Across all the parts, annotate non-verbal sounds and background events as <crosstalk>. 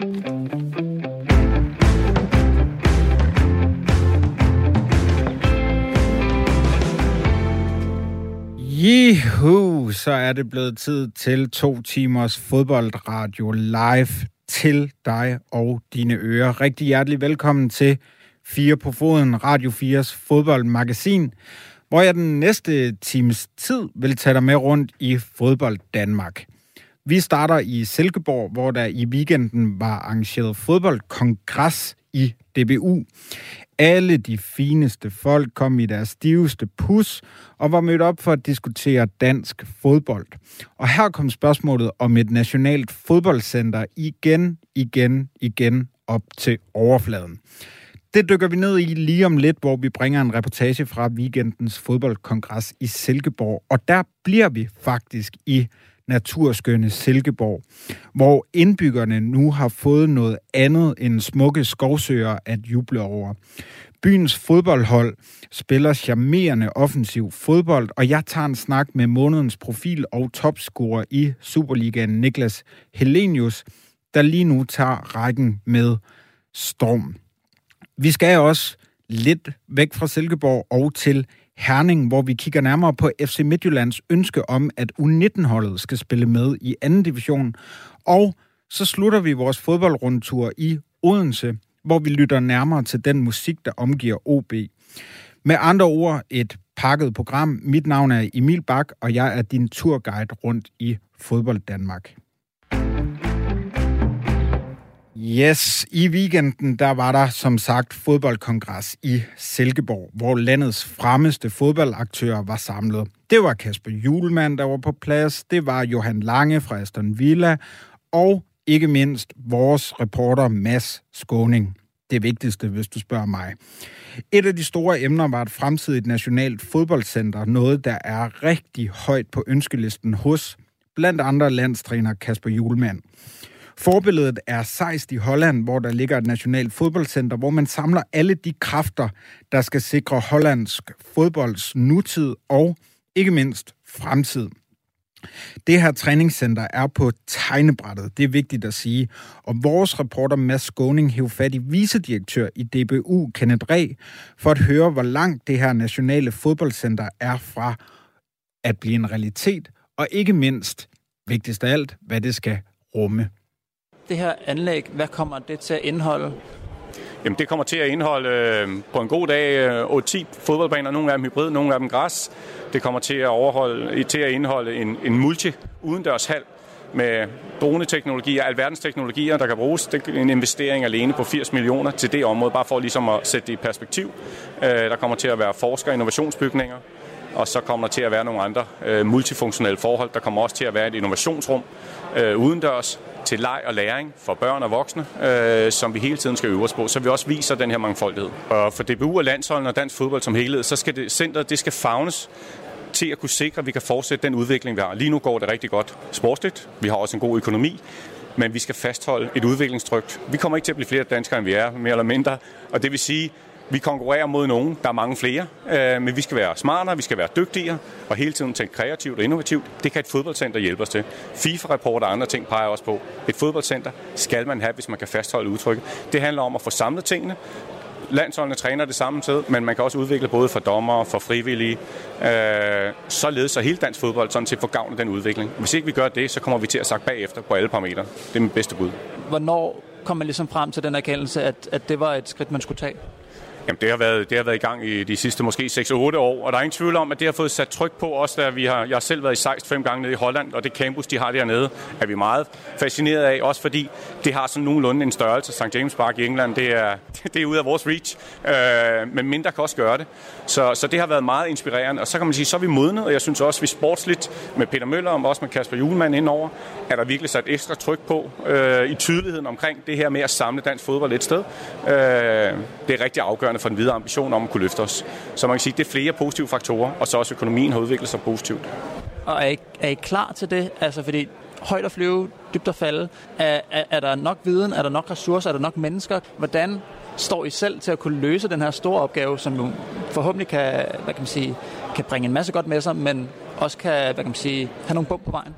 Juhu, så er det blevet tid til to timers fodboldradio live til dig og dine ører. Rigtig hjertelig velkommen til Fire på Foden, Radio 4's fodboldmagasin, hvor jeg den næste times tid vil tage dig med rundt i fodbold Danmark. Vi starter i Silkeborg, hvor der i weekenden var arrangeret fodboldkongres i DBU. Alle de fineste folk kom i deres stiveste pus og var mødt op for at diskutere dansk fodbold. Og her kom spørgsmålet om et nationalt fodboldcenter igen, igen, igen op til overfladen. Det dykker vi ned i lige om lidt, hvor vi bringer en reportage fra weekendens fodboldkongres i Silkeborg. Og der bliver vi faktisk i naturskønne Silkeborg, hvor indbyggerne nu har fået noget andet end smukke skovsøer at juble over. Byens fodboldhold spiller charmerende offensiv fodbold, og jeg tager en snak med månedens profil og topscorer i Superligaen, Niklas Helenius, der lige nu tager rækken med Storm. Vi skal også lidt væk fra Silkeborg og til Herning, hvor vi kigger nærmere på FC Midtjyllands ønske om, at U19-holdet skal spille med i anden division. Og så slutter vi vores fodboldrundtur i Odense, hvor vi lytter nærmere til den musik, der omgiver OB. Med andre ord et pakket program. Mit navn er Emil Bak, og jeg er din turguide rundt i fodbold Danmark. Yes, i weekenden der var der som sagt fodboldkongres i Silkeborg, hvor landets fremmeste fodboldaktører var samlet. Det var Kasper Julemand, der var på plads, det var Johan Lange fra Aston Villa, og ikke mindst vores reporter Mads Skåning. Det vigtigste, hvis du spørger mig. Et af de store emner var et fremtidigt nationalt fodboldcenter, noget der er rigtig højt på ønskelisten hos blandt andre landstræner Kasper Julemand. Forbilledet er Sejst i Holland, hvor der ligger et nationalt fodboldcenter, hvor man samler alle de kræfter, der skal sikre hollandsk fodbolds nutid og ikke mindst fremtid. Det her træningscenter er på tegnebrættet, det er vigtigt at sige. Og vores reporter Mads Skåning hævde fat i vicedirektør i DBU, Kenneth Reh, for at høre, hvor langt det her nationale fodboldcenter er fra at blive en realitet, og ikke mindst, vigtigst af alt, hvad det skal rumme det her anlæg, hvad kommer det til at indeholde? Jamen, det kommer til at indeholde øh, på en god dag øh, 8-10 fodboldbaner, nogle af dem hybrid, nogle af dem græs. Det kommer til at, overholde, til at indeholde en, en multi-udendørshal med droneteknologier, alverdens teknologier, der kan bruges. Det er en investering alene på 80 millioner til det område, bare for ligesom at sætte det i perspektiv. Øh, der kommer til at være forsker- og innovationsbygninger, og så kommer der til at være nogle andre øh, multifunktionelle forhold. Der kommer også til at være et innovationsrum øh, udendørs, til leg og læring for børn og voksne, øh, som vi hele tiden skal øve os på, så vi også viser den her mangfoldighed. Og for DBU og landsholden og dansk fodbold som helhed, så skal det, centret det skal fagnes til at kunne sikre, at vi kan fortsætte den udvikling, vi har. Lige nu går det rigtig godt sportsligt. Vi har også en god økonomi men vi skal fastholde et udviklingstryk. Vi kommer ikke til at blive flere danskere, end vi er, mere eller mindre. Og det vil sige, vi konkurrerer mod nogen, der er mange flere, øh, men vi skal være smartere, vi skal være dygtigere, og hele tiden tænke kreativt og innovativt. Det kan et fodboldcenter hjælpe os til. FIFA-rapporter og andre ting peger også på. Et fodboldcenter skal man have, hvis man kan fastholde udtrykket. Det handler om at få samlet tingene, landsholdene træner det samme sted, men man kan også udvikle både for dommer, for frivillige, øh, således så hele dansk fodbold sådan set får gavn af den udvikling. Hvis ikke vi gør det, så kommer vi til at sakke bagefter på alle parametre. Det er mit bedste bud. Hvornår kom man ligesom frem til den erkendelse, at, at det var et skridt, man skulle tage? Jamen, det har, været, det har været i gang i de sidste måske 6-8 år, og der er ingen tvivl om, at det har fået sat tryk på os, da vi har, jeg har selv været i Sejst fem gange nede i Holland, og det campus, de har dernede, er vi meget fascineret af, også fordi det har sådan nogenlunde en størrelse. St. James Park i England, det er, <laughs> det er ude af vores reach, øh, men mindre kan også gøre det. Så, så det har været meget inspirerende, og så kan man sige, så er vi modnet, og jeg synes også, at vi sportsligt med Peter Møller, og også med Kasper Julemand indover, er der virkelig sat ekstra tryk på øh, i tydeligheden omkring det her med at samle dansk fodbold et sted. Øh, det er rigtig afgørende for den videre ambition om at kunne løfte os. Så man kan sige, at det er flere positive faktorer, og så også økonomien har udviklet sig positivt. Og er I, er I klar til det? Altså fordi højt at flyve, dybt at falde. Er, er, er der nok viden? Er der nok ressourcer? Er der nok mennesker? Hvordan står I selv til at kunne løse den her store opgave, som jo forhåbentlig kan, hvad kan, man sige, kan bringe en masse godt med sig, men også kan, hvad kan man sige, have nogle bump på vejen?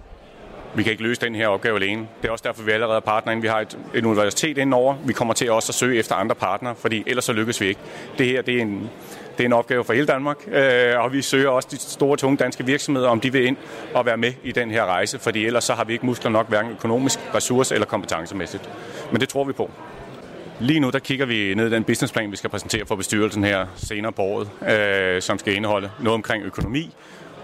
Vi kan ikke løse den her opgave alene. Det er også derfor, vi allerede er partner, vi har et, et universitet indover. Vi kommer til også at søge efter andre partnere, fordi ellers så lykkes vi ikke. Det her det er en, det er en opgave for hele Danmark, øh, og vi søger også de store, tunge danske virksomheder, om de vil ind og være med i den her rejse, fordi ellers så har vi ikke muskler nok, hverken økonomisk, ressource eller kompetencemæssigt. Men det tror vi på. Lige nu der kigger vi ned i den businessplan, vi skal præsentere for bestyrelsen her senere på året, øh, som skal indeholde noget omkring økonomi,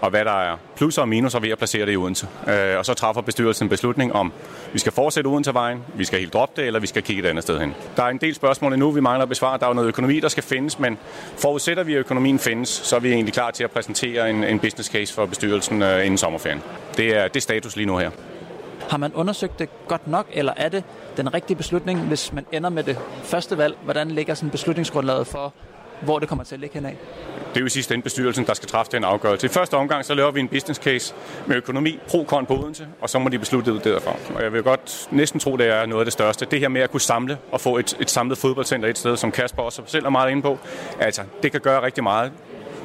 og hvad der er plusser og minuser ved at placere det i Odense. Øh, og så træffer bestyrelsen en beslutning om, vi skal fortsætte Odensevejen, vi skal helt droppe det, eller vi skal kigge et andet sted hen. Der er en del spørgsmål endnu, vi mangler at besvare. Der er jo noget økonomi, der skal findes, men forudsætter vi, at økonomien findes, så er vi egentlig klar til at præsentere en, en business case for bestyrelsen øh, inden sommerferien. Det er, det er status lige nu her. Har man undersøgt det godt nok, eller er det den rigtige beslutning, hvis man ender med det første valg? Hvordan ligger sådan beslutningsgrundlaget for, hvor det kommer til at ligge henad? Det er jo i sidste ende bestyrelsen, der skal træffe den afgørelse. I første omgang, så laver vi en business case med økonomi, pro-kon på Odense, og så må de beslutte det derfra. Og jeg vil godt næsten tro, det er noget af det største. Det her med at kunne samle og få et, et samlet fodboldcenter et sted, som Kasper også selv er meget inde på, altså, det kan gøre rigtig meget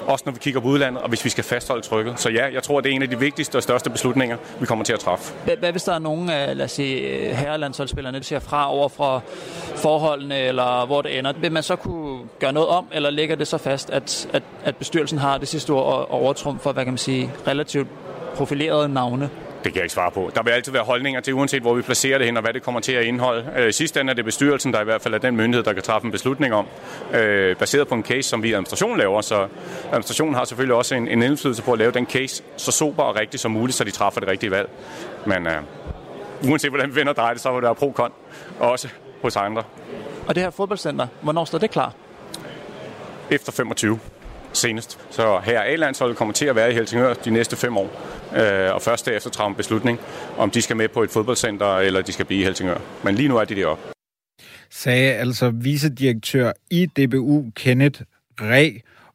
også når vi kigger på udlandet, og hvis vi skal fastholde trykket. Så ja, jeg tror, det er en af de vigtigste og største beslutninger, vi kommer til at træffe. Hvad, hvad hvis der er nogen af, lad os sige, øh, herrelandsholdsspillerne, der ser fra over fra forholdene, eller hvor det ender? Vil man så kunne gøre noget om, eller ligger det så fast, at, at, at bestyrelsen har det sidste ord og overtrum for, hvad kan man sige, relativt profilerede navne? Det kan jeg ikke svare på. Der vil altid være holdninger til, uanset hvor vi placerer det hen, og hvad det kommer til at indeholde. Øh, sidste ende er det bestyrelsen, der i hvert fald er den myndighed, der kan træffe en beslutning om, øh, baseret på en case, som vi i administration laver. Så administrationen har selvfølgelig også en, en indflydelse på at lave den case så sober og rigtig som muligt, så de træffer det rigtige valg. Men øh, uanset hvordan vi vender drejer det, så vil der være pro-kon også hos andre. Og det her fodboldcenter, hvornår står det klar? Efter 25 senest. Så her A-landsholdet kommer til at være i Helsingør de næste fem år. Øh, og først derefter træffer en beslutning, om de skal med på et fodboldcenter, eller de skal blive i Helsingør. Men lige nu er de deroppe. Sagde altså vicedirektør i DBU, Kenneth Ræ.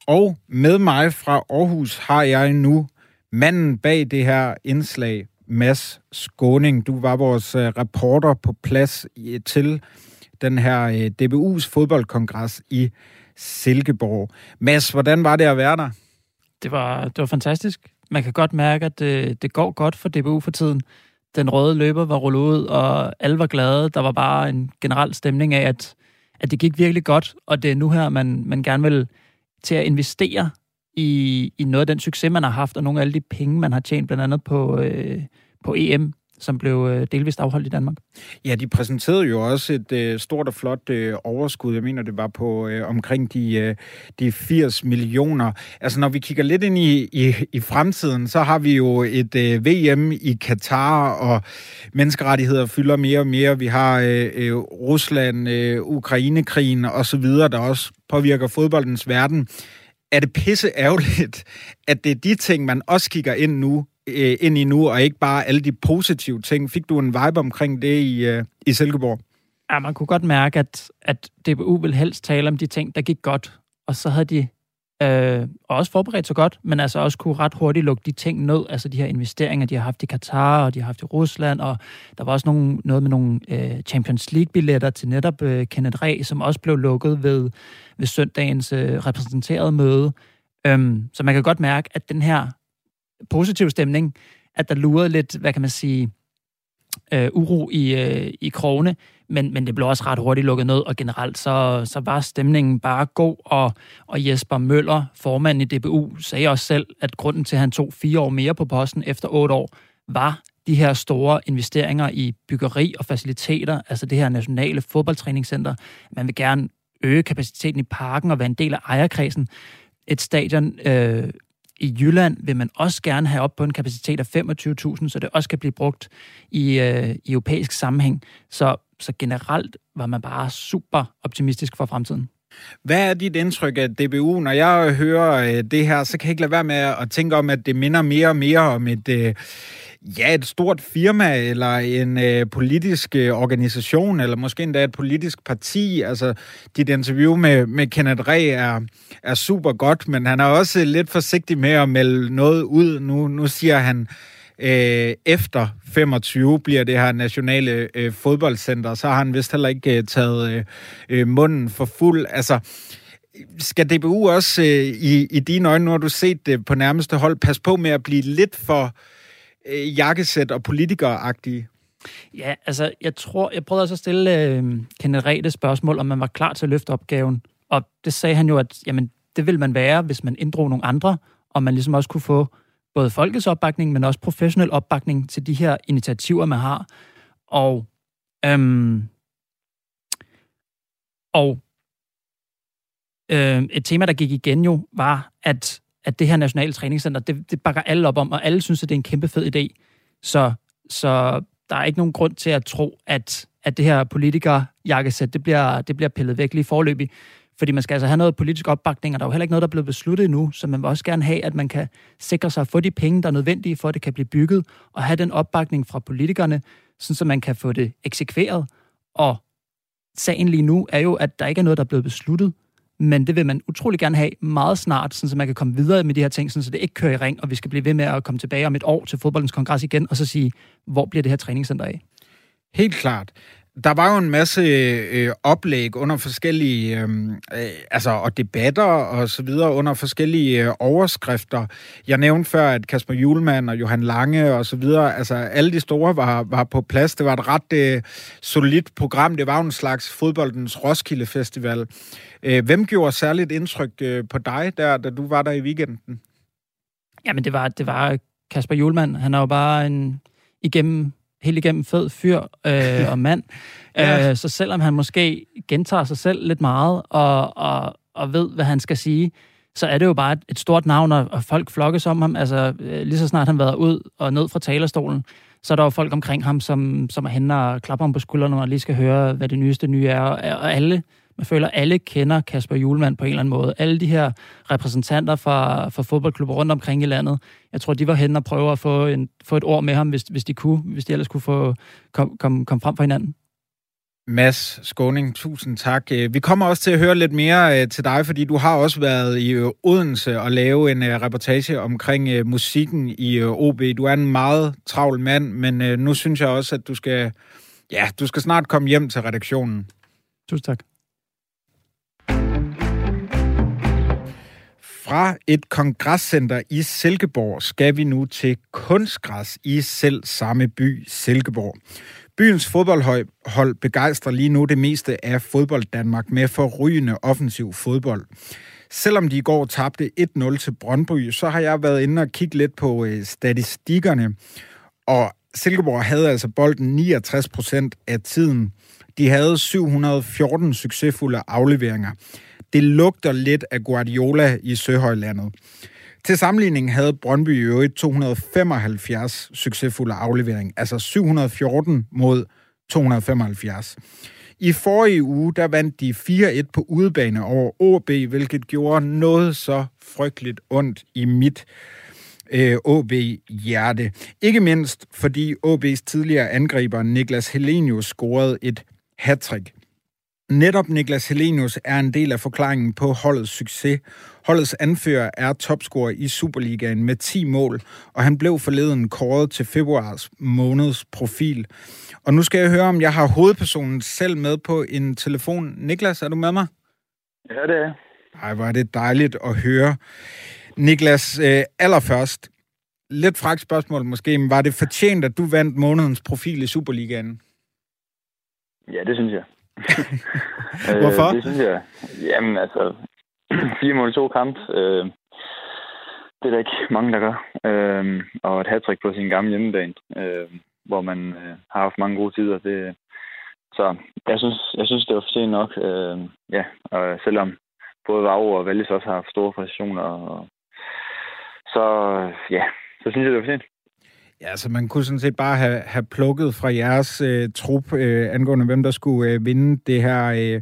Og med mig fra Aarhus har jeg nu manden bag det her indslag, Mads Skåning. Du var vores øh, reporter på plads til den her øh, DBU's fodboldkongres i Silkeborg. Mads, hvordan var det at være der? Det var, det var fantastisk. Man kan godt mærke, at det, det går godt for DBU for tiden. Den røde løber var rullet ud, og alle var glade. Der var bare en generel stemning af, at, at det gik virkelig godt, og det er nu her, man, man gerne vil til at investere i, i noget af den succes, man har haft, og nogle af alle de penge, man har tjent, blandt andet på, øh, på EM som blev øh, delvist afholdt i Danmark. Ja, de præsenterede jo også et øh, stort og flot øh, overskud. Jeg mener, det var på øh, omkring de, øh, de 80 millioner. Altså, når vi kigger lidt ind i, i, i fremtiden, så har vi jo et øh, VM i Katar, og menneskerettigheder fylder mere og mere. Vi har øh, øh, Rusland, øh, Ukrainekrigen osv., der også påvirker fodboldens verden. Er det pisse ærgerligt, at det er de ting, man også kigger ind nu, øh, ind i nu, og ikke bare alle de positive ting. Fik du en vibe omkring det i, øh, i Silkeborg? Ja, man kunne godt mærke, at, at DBU vil helst tale om de ting, der gik godt. Og så havde de øh, også forberedt sig godt, men altså også kunne ret hurtigt lukke de ting ned, altså de her investeringer, de har haft i Katar, og de har haft i Rusland, og der var også nogle, noget med nogle øh, Champions League-billetter til netop øh, Kenneth Ræ, som også blev lukket ved, ved søndagens øh, repræsenterede møde. Øhm, så man kan godt mærke, at den her positiv stemning, at der lurede lidt, hvad kan man sige, øh, uro i, øh, i krogene, men, men det blev også ret hurtigt lukket ned, og generelt så, så var stemningen bare god, og, og Jesper Møller, formanden i DBU, sagde også selv, at grunden til, at han tog fire år mere på posten efter otte år, var de her store investeringer i byggeri og faciliteter, altså det her nationale fodboldtræningscenter. Man vil gerne øge kapaciteten i parken og være en del af ejerkredsen. Et stadion øh, i Jylland vil man også gerne have op på en kapacitet af 25.000, så det også kan blive brugt i, øh, i europæisk sammenhæng. Så, så generelt var man bare super optimistisk for fremtiden. Hvad er dit indtryk af DBU? Når jeg hører øh, det her, så kan jeg ikke lade være med at tænke om, at det minder mere og mere om et, øh, ja, et stort firma, eller en øh, politisk øh, organisation, eller måske endda et politisk parti. Altså, dit interview med, med Kenneth Ræ er, er super godt, men han er også lidt forsigtig med at melde noget ud. Nu, nu siger han, øh, efter 25 bliver det her nationale øh, fodboldcenter, så har han vist heller ikke øh, taget øh, øh munden for fuld. Altså, skal DBU også øh, i, i dine øjne, nu har du set det på nærmeste hold, passe på med at blive lidt for øh, Øh, jakkesæt og politikeragtige? Ja, altså, jeg tror, jeg prøvede også at stille øh, Kenneth Rede spørgsmål, om man var klar til at løfte opgaven. Og det sagde han jo, at jamen, det vil man være, hvis man inddrog nogle andre, og man ligesom også kunne få både folkets opbakning, men også professionel opbakning til de her initiativer, man har. Og, øhm, og øhm, et tema, der gik igen jo, var, at, at det her nationale træningscenter, det, det bakker alle op om, og alle synes, at det er en kæmpe fed idé. Så, så der er ikke nogen grund til at tro, at, at det her politikerjakkesæt, det bliver, det bliver pillet væk lige forløbig. Fordi man skal altså have noget politisk opbakning, og der er jo heller ikke noget, der er blevet besluttet endnu, så man vil også gerne have, at man kan sikre sig at få de penge, der er nødvendige for, at det kan blive bygget, og have den opbakning fra politikerne, sådan så man kan få det eksekveret. Og sagen lige nu er jo, at der ikke er noget, der er blevet besluttet, men det vil man utrolig gerne have meget snart, så man kan komme videre med de her ting, sådan så det ikke kører i ring, og vi skal blive ved med at komme tilbage om et år til fodboldens kongres igen, og så sige, hvor bliver det her træningscenter af? Helt klart der var jo en masse øh, oplæg under forskellige, øh, øh, altså og debatter og så videre under forskellige øh, overskrifter. Jeg nævnte før, at Kasper Julemand og Johan Lange og så videre, altså alle de store var, var på plads. Det var et ret øh, solidt program. Det var jo en slags fodboldens Roskilde Festival. Øh, hvem gjorde særligt indtryk øh, på dig, der, da du var der i weekenden? Jamen, det var, det var Kasper Julemand. Han er jo bare en igennem helt igennem fed fyr øh, <laughs> og mand. ja. øh, så selvom han måske gentager sig selv lidt meget og, og, og ved, hvad han skal sige, så er det jo bare et, et stort navn, og, og folk flokkes om ham. Altså, øh, lige så snart han været ud og ned fra talerstolen, så er der jo folk omkring ham, som, som er henne og klapper ham på skuldrene, og lige skal høre, hvad det nyeste nye er. Og, og alle man føler, at alle kender Kasper Julemand på en eller anden måde. Alle de her repræsentanter fra, fra fodboldklubber rundt omkring i landet, jeg tror, de var hen og prøve at få, en, få et ord med ham, hvis, hvis de kunne, hvis de ellers kunne få kom, kom, kom frem for hinanden. Mads Skåning, tusind tak. Øh, vi kommer også til at høre lidt mere øh, til dig, fordi du har også været i øh, Odense og lave en reportage omkring musikken i OB. Du er en meget travl mand, men nu synes jeg også, at du skal, ja, du skal snart komme hjem til redaktionen. Tusind tak. Fra et kongresscenter i Silkeborg skal vi nu til kunstgræs i selv samme by, Silkeborg. Byens fodboldhold begejstrer lige nu det meste af fodbold Danmark med forrygende offensiv fodbold. Selvom de i går tabte 1-0 til Brøndby, så har jeg været inde og kigge lidt på øh, statistikkerne. Og Silkeborg havde altså bolden 69 procent af tiden. De havde 714 succesfulde afleveringer. Det lugter lidt af Guardiola i Søhøjlandet. Til sammenligning havde Brøndby i øvrigt 275 succesfulde aflevering, altså 714 mod 275. I forrige uge, der vandt de 4-1 på udebane over OB, hvilket gjorde noget så frygteligt ondt i mit øh, OB-hjerte. Ikke mindst fordi OB's tidligere angriber Niklas Helenius scorede et hattrick. Netop Niklas Helenius er en del af forklaringen på holdets succes. Holdets anfører er topscorer i Superligaen med 10 mål, og han blev forleden kåret til februars måneds profil. Og nu skal jeg høre, om jeg har hovedpersonen selv med på en telefon. Niklas, er du med mig? Ja, det er Ej, hvor er det dejligt at høre. Niklas, øh, allerførst, lidt fragt spørgsmål måske, men var det fortjent, at du vandt månedens profil i Superligaen? Ja, det synes jeg. <laughs> Hvorfor? Øh, det synes jeg. Jamen altså, <clears throat> fire mål to kamp. Øh, det er der ikke mange, der gør. Øh, og et hat på sin gamle hjemmebane, øh, hvor man øh, har haft mange gode tider. Det, så jeg synes, jeg synes, det var for sent nok. Øh, ja, og selvom både Vavro og Vallis også har haft store præstationer, og, så ja, så synes jeg, det var for sent. Ja, så altså, man kunne sådan set bare have, have plukket fra jeres øh, trup øh, angående, hvem der skulle øh, vinde det her, øh,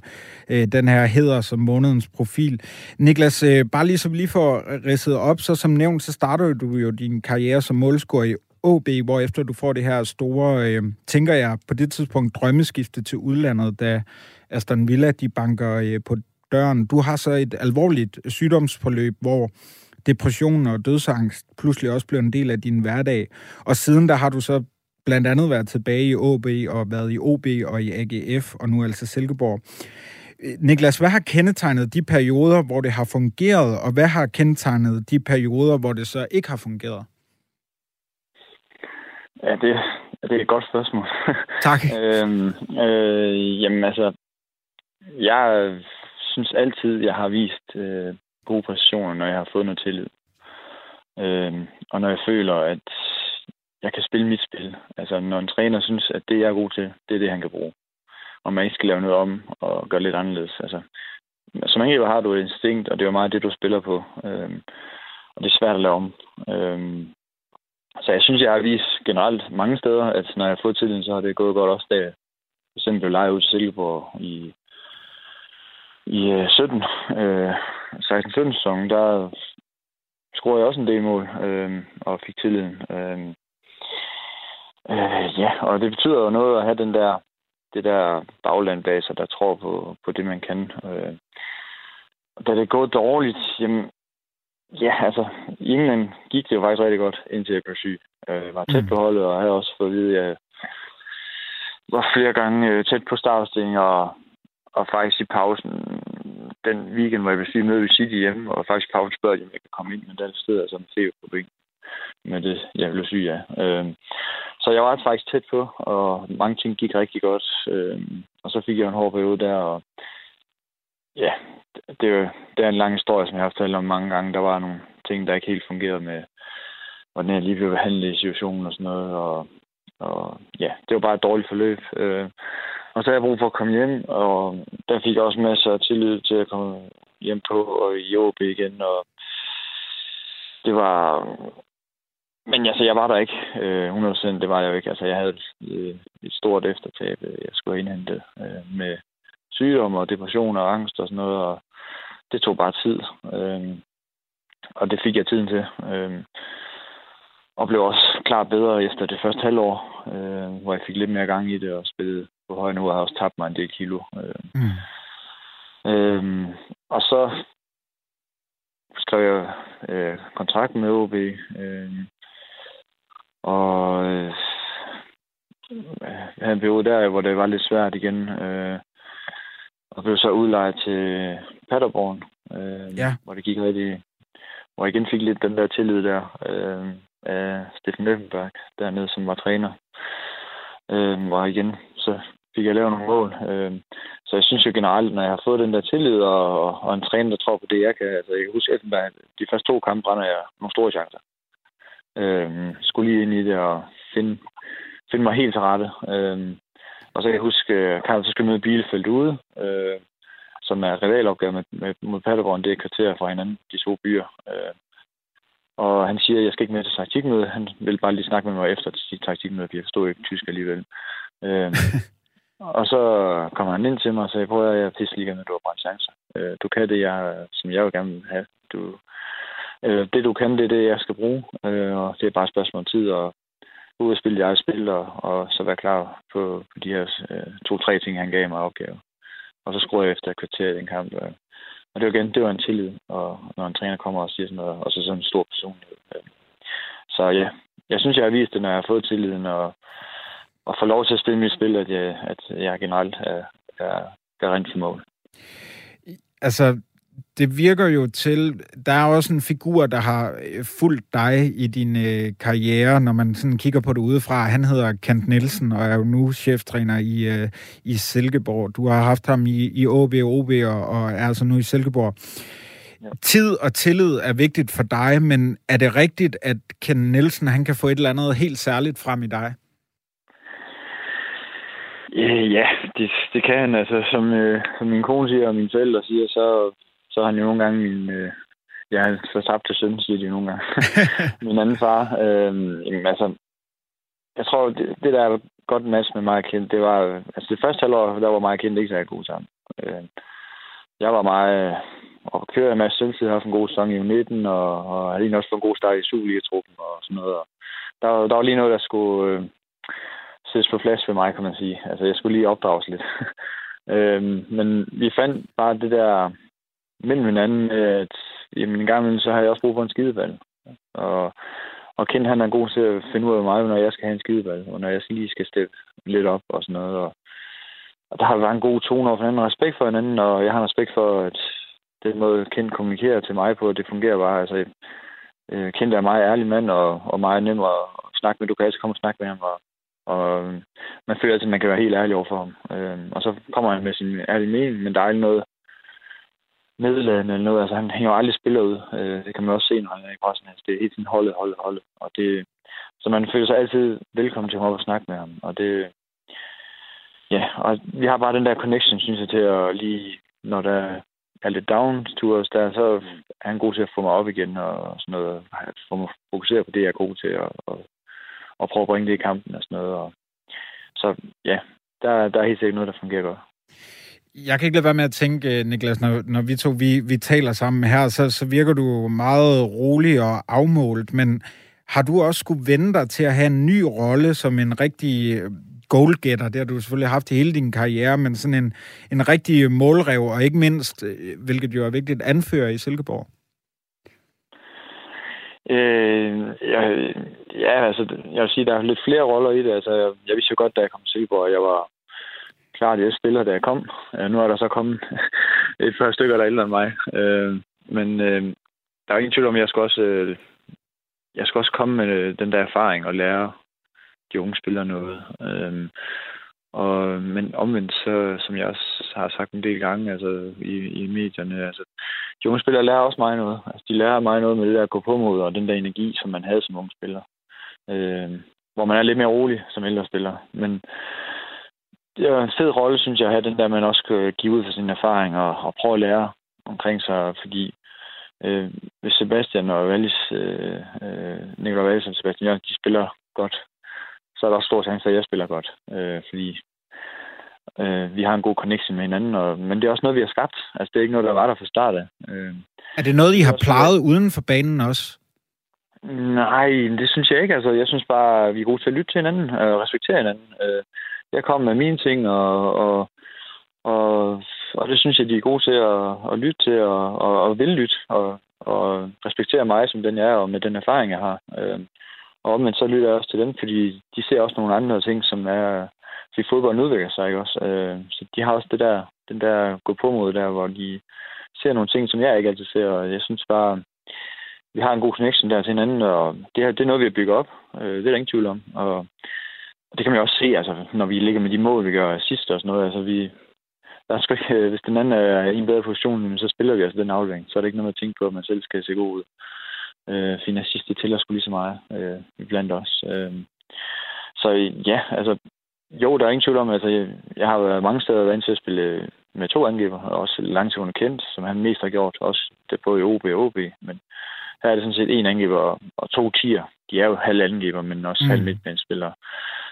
øh, den her heder som månedens profil. Niklas, øh, bare lige så vi lige får ridset op, så som nævnt, så starter du jo din karriere som målscorer i OB, hvor efter du får det her store, øh, tænker jeg, på det tidspunkt drømmeskifte til udlandet, da Aston Villa, de banker øh, på døren. Du har så et alvorligt sygdomsforløb, hvor depression og dødsangst pludselig også blev en del af din hverdag. Og siden der har du så blandt andet været tilbage i OB og været i OB og i AGF og nu altså Silkeborg. Niklas, hvad har kendetegnet de perioder, hvor det har fungeret, og hvad har kendetegnet de perioder, hvor det så ikke har fungeret? Ja, det, det er et godt spørgsmål. <laughs> Tak. øhm, øh, jamen altså, jeg synes altid, jeg har vist øh, gode præstationer, når jeg har fået noget tillid. Øh, og når jeg føler, at jeg kan spille mit spil. Altså, når en træner synes, at det, jeg er god til, det er det, han kan bruge. Og man ikke skal lave noget om og gøre lidt anderledes. Altså, som angriber har du et instinkt, og det er jo meget det, du spiller på. Øh, og det er svært at lave om. Øh, så jeg synes, jeg har vist generelt mange steder, at når jeg har fået tilliden, så har det gået godt også, da jeg for eksempel leje ud til Silkeborg i i 17, øh, 16-17 øh, sæson, der scorede jeg også en del mål øh, og fik tilliden. Øh, øh, ja, og det betyder jo noget at have den der, det der bagland bag sig, der tror på, på det, man kan. Øh, da det gået dårligt, jamen, ja, altså, i England gik det jo faktisk rigtig godt, indtil jeg blev syg. Øh, var tæt mm. på holdet, og havde også fået at vide, at jeg var flere gange øh, tæt på startstilling, og og faktisk i pausen, den weekend, hvor jeg vil sige, møde ved City hjemme, og faktisk Paul spørger, om jeg kan komme ind, men der stod altså en feber på bænken med det, jeg blev syg af. Så jeg var faktisk tæt på, og mange ting gik rigtig godt. Øhm, og så fik jeg en hård periode der, og ja, det, er, det er en lang historie, som jeg har fortalt om mange gange. Der var nogle ting, der ikke helt fungerede med, hvordan jeg lige blev behandlet i situationen og sådan noget, og, og ja, det var bare et dårligt forløb. Øh, og så havde jeg brug for at komme hjem, og der fik jeg også masser af tillid til at komme hjem på og i OB igen. Og det var... Men altså, jeg var der ikke øh, 100%, det var jeg jo ikke. Altså, jeg havde et, et stort eftertab, jeg skulle indhente øh, med sygdom og depression og angst og sådan noget, og det tog bare tid. Øh, og det fik jeg tiden til. Øh, og blev også klart bedre efter det første halvår, øh, hvor jeg fik lidt mere gang i det og spillede på høj nu, og har også tabt mig en del kilo. Øh. Mm. Øh, og så skrev jeg øh, kontrakt med OB, øh, og øh, jeg havde en periode der, hvor det var lidt svært igen, øh, og blev så udlejet til Paderborn, øh, ja. hvor det gik rigtig, hvor jeg igen fik lidt den der tillid der øh, af Steffen Løfenberg dernede, som var træner. Øh, var igen, så fik jeg lavet nogle mål. Øh, så jeg synes jo generelt, når jeg har fået den der tillid og, og en træner, der tror på det, jeg kan. Altså, jeg kan huske, at de første to kampe brænder jeg nogle store chancer. Øh, skulle lige ind i det og finde, finde mig helt til rette. Øh, og så kan jeg huske, øh, at Karl så skal møde Bielefeld ude, øh, som er rivalopgave med, med, mod Paderborn. Det er kvarter fra hinanden, de to byer. Øh, og han siger, at jeg skal ikke med til taktikmøde. Han vil bare lige snakke med mig efter til taktikmøde, for jeg forstod ikke tysk alligevel. Øh, <laughs> Og så kommer han ind til mig og sagde, prøv at jeg er lige når du har brændt chancer. Øh, du kan det, jeg, som jeg vil gerne vil have. Du, øh, det du kan, det er det, jeg skal bruge. Øh, og det er bare et spørgsmål om tid, og ud at spille jeg spil, og, og så være klar på, på de her øh, to-tre ting, han gav mig opgave. Og så skruer jeg efter et kvarter i den kamp. Øh. Og det var igen, det var en tillid, og når en træner kommer og siger sådan noget, og så sådan en stor personlighed. Øh, så ja, jeg synes, jeg har vist det, når jeg har fået tilliden, og og få lov til at spille mit spil, at jeg, at jeg generelt er, er, er rent for mål. Altså, det virker jo til, der er også en figur, der har øh, fulgt dig i din øh, karriere, når man sådan kigger på det udefra. Han hedder Kent Nielsen og er jo nu cheftræner i, øh, i Silkeborg. Du har haft ham i, i OB og OB og, og er altså nu i Silkeborg. Ja. Tid og tillid er vigtigt for dig, men er det rigtigt, at Kent Nielsen han kan få et eller andet helt særligt frem i dig? Øh, ja, det, det kan han. Altså, som, øh, som min kone siger, og mine forældre siger, så, så er han jo nogle gange min... Øh, jeg har fortabt til søn, siger de nogle gange. <laughs> min anden far. Øh, jamen, altså, jeg tror, det, det der er godt match med mig kendt, det var... Altså, det første halvår, der var mig kendt ikke så god sammen. Øh, jeg var meget... Og kører en masse selvtid, har haft en god sæson i U19, og, og har lige også fået en god start i Superliga-truppen og sådan noget. Og der, der var lige noget, der skulle... Øh, sættes på plads ved mig, kan man sige. Altså, jeg skulle lige opdrages lidt. <laughs> øhm, men vi fandt bare det der mellem hinanden, øh, at jamen, en gang imellem, så har jeg også brug for en skideball. Og, og Kent, han er god til at finde ud af mig, når jeg skal have en skideball, og når jeg lige skal steppe lidt op og sådan noget. Og, og der har været en god tone over for hinanden, respekt for hinanden, og jeg har respekt for, at den måde Kent kommunikerer til mig på, det fungerer bare. Altså, øh, kendt er meget ærlig mand og, og meget nem at snakke med. Du kan altid komme og snakke med ham, og, og øh, man føler altid, at man kan være helt ærlig over for ham. Øh, og så kommer han med sin ærlige mening, men der er aldrig noget nedladende eller noget. Altså, han hænger jo aldrig spiller ud. Øh, det kan man også se, når han er i pressen. Altså, det er helt sådan holdet, holdet, holdet. Og det, så man føler sig altid velkommen til at og snakke med ham. Og det, ja, og vi har bare den der connection, synes jeg, til at lige, når der er lidt down tours der, så er han god til at få mig op igen og sådan noget. Få mig fokusere på det, jeg er god til, og, og, og prøve at bringe det i kampen og sådan noget. Og, så ja, der, der er helt sikkert noget, der fungerer godt. Jeg kan ikke lade være med at tænke, øh, Niklas, når, når vi to vi, vi taler sammen her, så, så virker du meget rolig og afmålt, men har du også skulle vende dig til at have en ny rolle som en rigtig øh, goalgetter, det har du selvfølgelig haft i hele din karriere, men sådan en, en rigtig målrev, og ikke mindst, øh, hvilket jo er vigtigt, anfører i Silkeborg? Øh, jeg, ja, altså, jeg vil sige, der er lidt flere roller i det. Altså, jeg, jeg vidste jo godt, da jeg kom til Silkeborg, at jeg var klart jeg spiller, da jeg kom. Øh, nu er der så kommet <laughs> et par stykker, der er ældre end mig. Øh, men øh, der er ingen tvivl om, at jeg skal også, øh, jeg skal også komme med øh, den der erfaring og lære de unge spillere noget. Øh, og, men omvendt, så, som jeg også har sagt en del gange altså, i, i medierne, altså, de unge spillere lærer også mig noget. Altså, de lærer mig noget med det der at gå på mod, og den der energi, som man havde som unge spiller. Øh, hvor man er lidt mere rolig som ældre spiller. Men en fed rolle, synes jeg, at have den der, man også kan give ud for sin erfaring og, og prøve at lære omkring sig, fordi øh, hvis Sebastian og Wallis, øh, øh, Nikolaj Wallis og Sebastian Jørgen, de spiller godt, så er der også stor chance for, at jeg spiller godt. Øh, fordi øh, vi har en god connection med hinanden, og, men det er også noget, vi har skabt. Altså, det er ikke noget, der var der fra start af. Øh, er det noget, I har plejet uden for banen også? Nej, det synes jeg ikke. Altså, jeg synes bare, vi er gode til at lytte til hinanden og respektere hinanden. Øh, jeg kommer med mine ting, og, og, og, og det synes jeg, de er gode til at, at lytte til og, og, og vil lytte og, og respektere mig, som den jeg er, og med den erfaring, jeg har. Øh, og omvendt så lytter jeg også til dem, fordi de ser også nogle andre ting, som er... Fordi fodbolden udvikler sig, ikke også? Øh, så de har også det der, den der gå på mod der, hvor de ser nogle ting, som jeg ikke altid ser, og jeg synes bare, vi har en god connection der til hinanden, og det, her, det er noget, vi har bygget op. Øh, det er der ingen tvivl om. Og det kan man jo også se, altså, når vi ligger med de mål, vi gør sidst og sådan noget. Altså, vi, der er sgu ikke, hvis den anden er i en bedre position, så spiller vi altså den aflevering. Så er det ikke noget at tænke på, at man selv skal se god ud. Øh, fordi det tæller sgu lige så meget øh, blandt os. Øh, så ja, altså, jo, der er ingen tvivl om, altså, jeg, jeg har været mange steder været til at spille med to angriber, og også langtidende kendt, som han mest har gjort, også det både i OB og OB, men her er det sådan set en angriber og, og to tier. De er jo halv angriber, men også mm. halv midtbanespillere.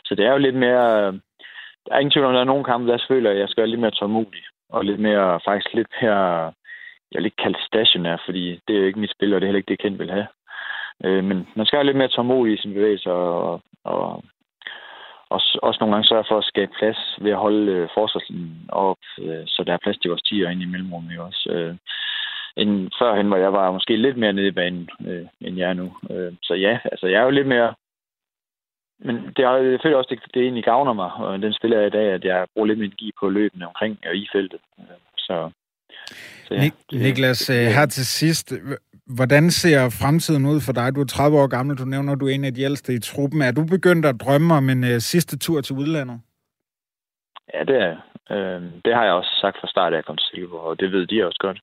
Så det er jo lidt mere... Øh, der er ingen tvivl om, der er nogle kampe, der føler, at jeg skal være lidt mere tålmodig, og lidt mere, faktisk lidt mere jeg vil ikke kalde stationær, fordi det er jo ikke mit spil, og det er heller ikke det, Kent vil have. Øh, men man skal være lidt mere tålmodig i sin bevægelse, og, og også, også nogle gange sørge for at skabe plads ved at holde øh, forsvarslinjen op, øh, så der er plads til vores tiger inde i mellemrummet også. Øh, end førhen, hvor jeg var måske lidt mere nede i banen, øh, end jeg er nu. Øh, så ja, altså jeg er jo lidt mere... Men det er, jeg føler også, det, det egentlig gavner mig, og den spiller jeg i dag, at jeg bruger lidt mere energi på løbende omkring og i feltet. Øh, så så ja, Nik- Niklas, øh, her til sidst, hvordan ser fremtiden ud for dig? Du er 30 år gammel, du nævner, du er en af de ældste i truppen. Er du begyndt at drømme om en uh, sidste tur til udlandet? Ja, det er øh, Det har jeg også sagt fra start, at jeg kom til Silkeborg, og det ved de også godt.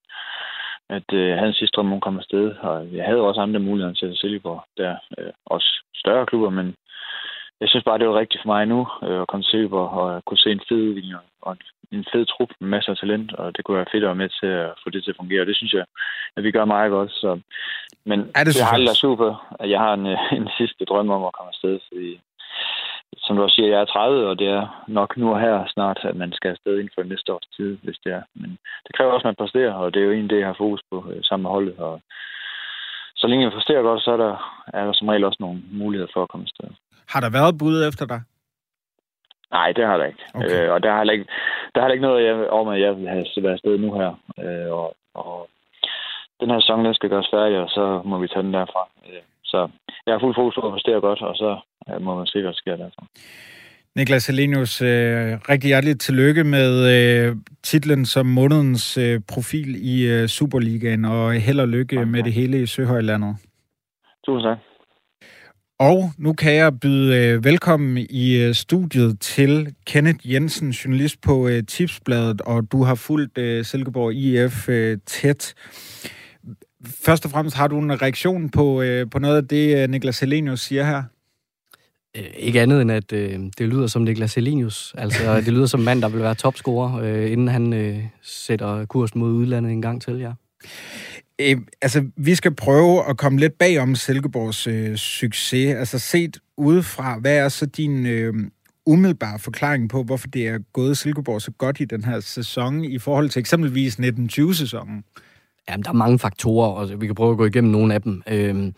At øh, jeg havde en sidste drøm, hun kom afsted, og jeg havde også andre muligheder til Silkeborg. Der øh, også større klubber, men jeg synes bare, det var rigtigt for mig nu øh, at komme til Silkeborg og kunne se en fed udvikling og en fed trup med masser af talent, og det kunne være fedt at være med til at få det til at fungere. Og det synes jeg, at vi gør meget godt. Så. Men er det, det har aldrig super, at jeg har en, en sidste drøm om at komme afsted, fordi som du også siger, jeg er 30, og det er nok nu og her snart, at man skal afsted inden for næste års tid, hvis det er. Men det kræver også, at man præsterer, og det er jo en det, jeg har fokus på øh, sammen med holdet. Og så længe jeg præsterer godt, så er der, er der som regel også nogle muligheder for at komme afsted. Har der været bud efter dig? Nej, det har der ikke. Okay. Øh, og der har heller ikke, der har ikke noget jeg, om, at jeg vil have været afsted nu her. Øh, og, og den her sæson, den skal gøres færdig, og så må vi tage den derfra. Øh, så jeg har fuld fokus på at præstere godt, og så øh, må man se, hvad der sker derfra. Niklas Helenius, øh, rigtig hjerteligt tillykke med øh, titlen som månedens øh, profil i øh, Superligaen, og held og lykke okay. med det hele i Søhøjlandet. Tusind tak. Og nu kan jeg byde øh, velkommen i øh, studiet til Kenneth Jensen, journalist på øh, Tipsbladet, og du har fulgt øh, Silkeborg IF øh, tæt. Først og fremmest har du en reaktion på, øh, på noget af det, øh, Niklas Helenius siger her? Øh, ikke andet end, at øh, det lyder som Niklas Helenius. Altså, <laughs> det lyder som en mand, der vil være topscorer, øh, inden han øh, sætter kurs mod udlandet en gang til, ja. Øh, altså, vi skal prøve at komme lidt bag om Silkeborgs øh, succes. Altså, set udefra, hvad er så din øh, umiddelbare forklaring på, hvorfor det er gået Silkeborg så godt i den her sæson, i forhold til eksempelvis 1920-sæsonen? Jamen, der er mange faktorer, og vi kan prøve at gå igennem nogle af dem. Øh,